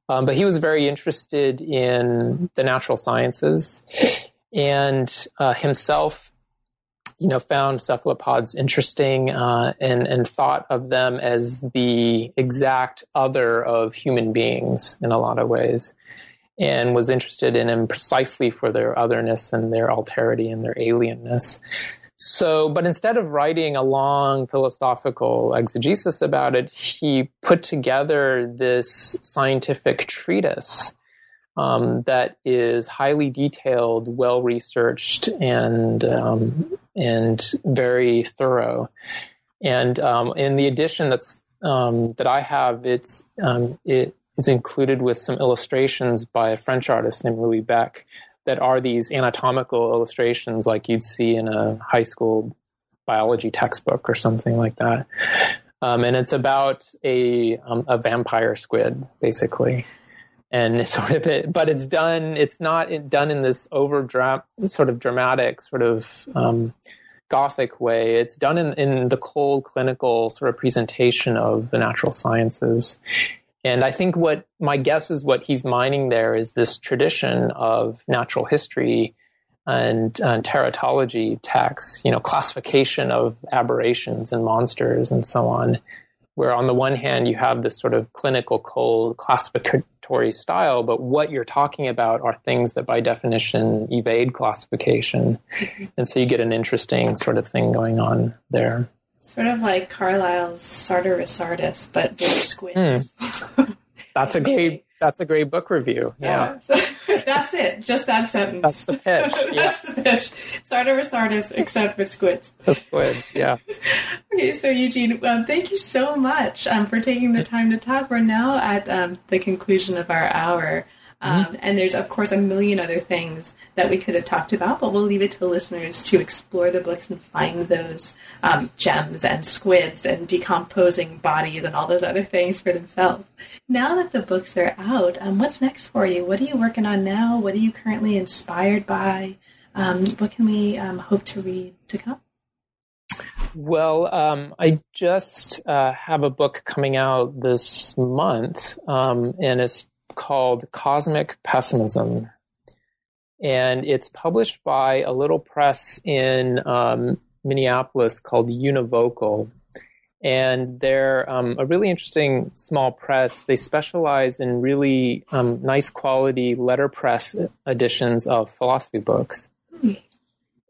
Um, but he was very interested in the natural sciences and uh, himself you know, found cephalopods interesting uh, and and thought of them as the exact other of human beings in a lot of ways and was interested in them precisely for their otherness and their alterity and their alienness. So, but instead of writing a long philosophical exegesis about it, he put together this scientific treatise um, that is highly detailed, well researched, and um, and very thorough. And um, in the edition that's um, that I have, it's um, it is included with some illustrations by a French artist named Louis Bec that are these anatomical illustrations like you'd see in a high school biology textbook or something like that. Um, and it's about a um, a vampire squid, basically. And it's sort of it, but it's done. It's not done in this over sort of dramatic, sort of um, gothic way. It's done in, in the cold clinical sort of presentation of the natural sciences. And I think what my guess is what he's mining there is this tradition of natural history and, and teratology texts, you know, classification of aberrations and monsters and so on, where on the one hand you have this sort of clinical cold classificatory style, but what you're talking about are things that by definition evade classification. Mm-hmm. And so you get an interesting sort of thing going on there. Sort of like Carlyle's Sartor Resartus, but with squids. Mm. That's a great. That's a great book review. Yeah, that's it. Just that sentence. That's the pitch. Yeah. that's the pitch. Sartor Resartus, except with squids. The squids. Yeah. okay, so Eugene, um, thank you so much um, for taking the time to talk. We're now at um, the conclusion of our hour. Um, mm-hmm. And there's, of course, a million other things that we could have talked about, but we'll leave it to listeners to explore the books and find those um, gems and squids and decomposing bodies and all those other things for themselves. Now that the books are out, um, what's next for you? What are you working on now? What are you currently inspired by? Um, what can we um, hope to read to come? Well, um, I just uh, have a book coming out this month, um, and it's called Cosmic Pessimism. And it's published by a little press in um, Minneapolis called Univocal. And they're um, a really interesting small press. They specialize in really um, nice quality letterpress editions of philosophy books.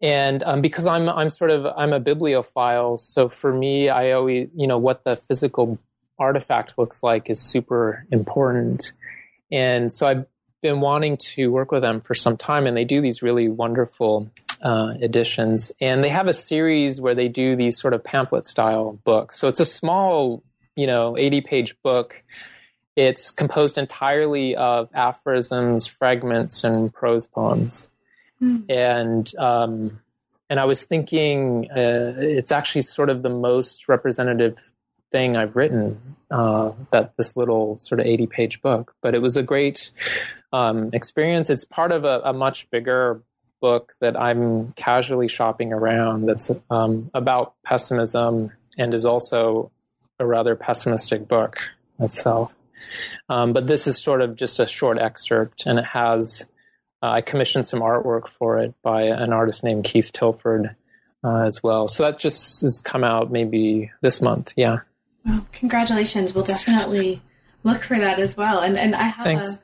And um, because I'm I'm sort of I'm a bibliophile, so for me, I always you know what the physical artifact looks like is super important. And so I've been wanting to work with them for some time, and they do these really wonderful uh, editions. And they have a series where they do these sort of pamphlet style books. So it's a small, you know, 80 page book. It's composed entirely of aphorisms, fragments, and prose poems. Mm. And um, and I was thinking, uh, it's actually sort of the most representative thing I've written, uh, that this little sort of 80 page book. But it was a great um, experience. It's part of a, a, much bigger book that I'm casually shopping around that's um, about pessimism and is also a rather pessimistic book itself. Um, but this is sort of just a short excerpt, and it has. Uh, I commissioned some artwork for it by an artist named Keith Tilford uh, as well. So that just has come out maybe this month. Yeah. Well, congratulations. We'll definitely look for that as well. And and I have Thanks.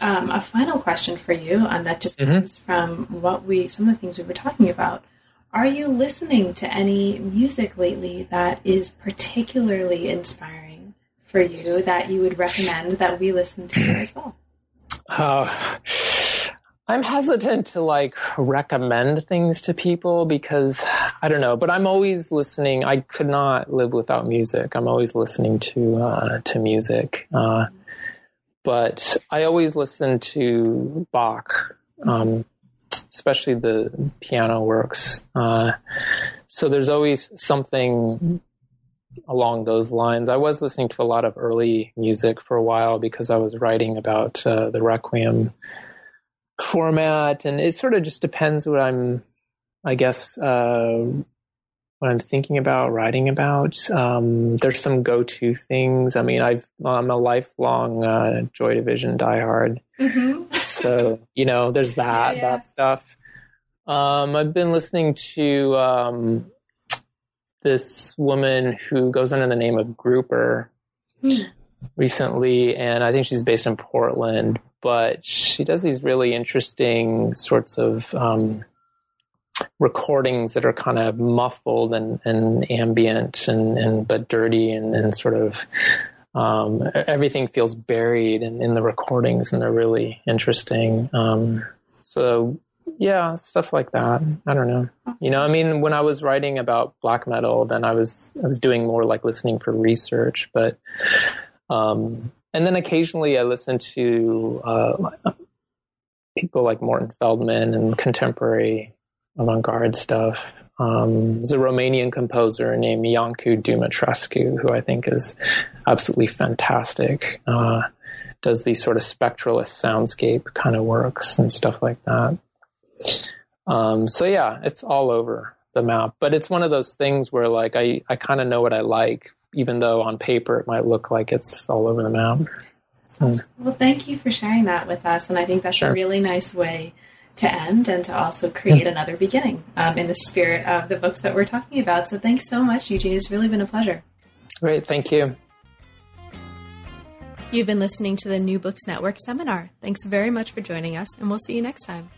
a, um, a final question for you, and um, that just mm-hmm. comes from what we some of the things we were talking about. Are you listening to any music lately that is particularly inspiring for you that you would recommend that we listen to as well? Uh, I'm hesitant to like recommend things to people because I don't know, but I'm always listening. I could not live without music. I'm always listening to uh, to music. Uh, but I always listen to Bach, um, especially the piano works. Uh, so there's always something along those lines. I was listening to a lot of early music for a while because I was writing about uh, the Requiem format, and it sort of just depends what I'm, I guess, uh, what I'm thinking about, writing about. Um, there's some go-to things. I mean, I've I'm a lifelong uh, Joy Division diehard, mm-hmm. so you know, there's that yeah, yeah. that stuff. Um, I've been listening to um, this woman who goes under the name of Grouper mm. recently, and I think she's based in Portland. But she does these really interesting sorts of um, recordings that are kind of muffled and, and ambient and, and but dirty and, and sort of um, everything feels buried in, in the recordings and they're really interesting. Um, so yeah, stuff like that. I don't know. You know, I mean, when I was writing about black metal, then I was I was doing more like listening for research, but um, and then occasionally I listen to uh, people like Morton Feldman and contemporary avant-garde stuff. Um, there's a Romanian composer named Iancu Dumitrescu who I think is absolutely fantastic. Uh, does these sort of spectralist soundscape kind of works and stuff like that. Um, so yeah, it's all over the map. But it's one of those things where like I, I kind of know what I like, even though on paper it might look like it's all over the map. So. Well, thank you for sharing that with us, and I think that's sure. a really nice way to end and to also create yeah. another beginning um, in the spirit of the books that we're talking about. So thanks so much, Eugene. It's really been a pleasure. Great, thank you. You've been listening to the New Books Network seminar. Thanks very much for joining us, and we'll see you next time.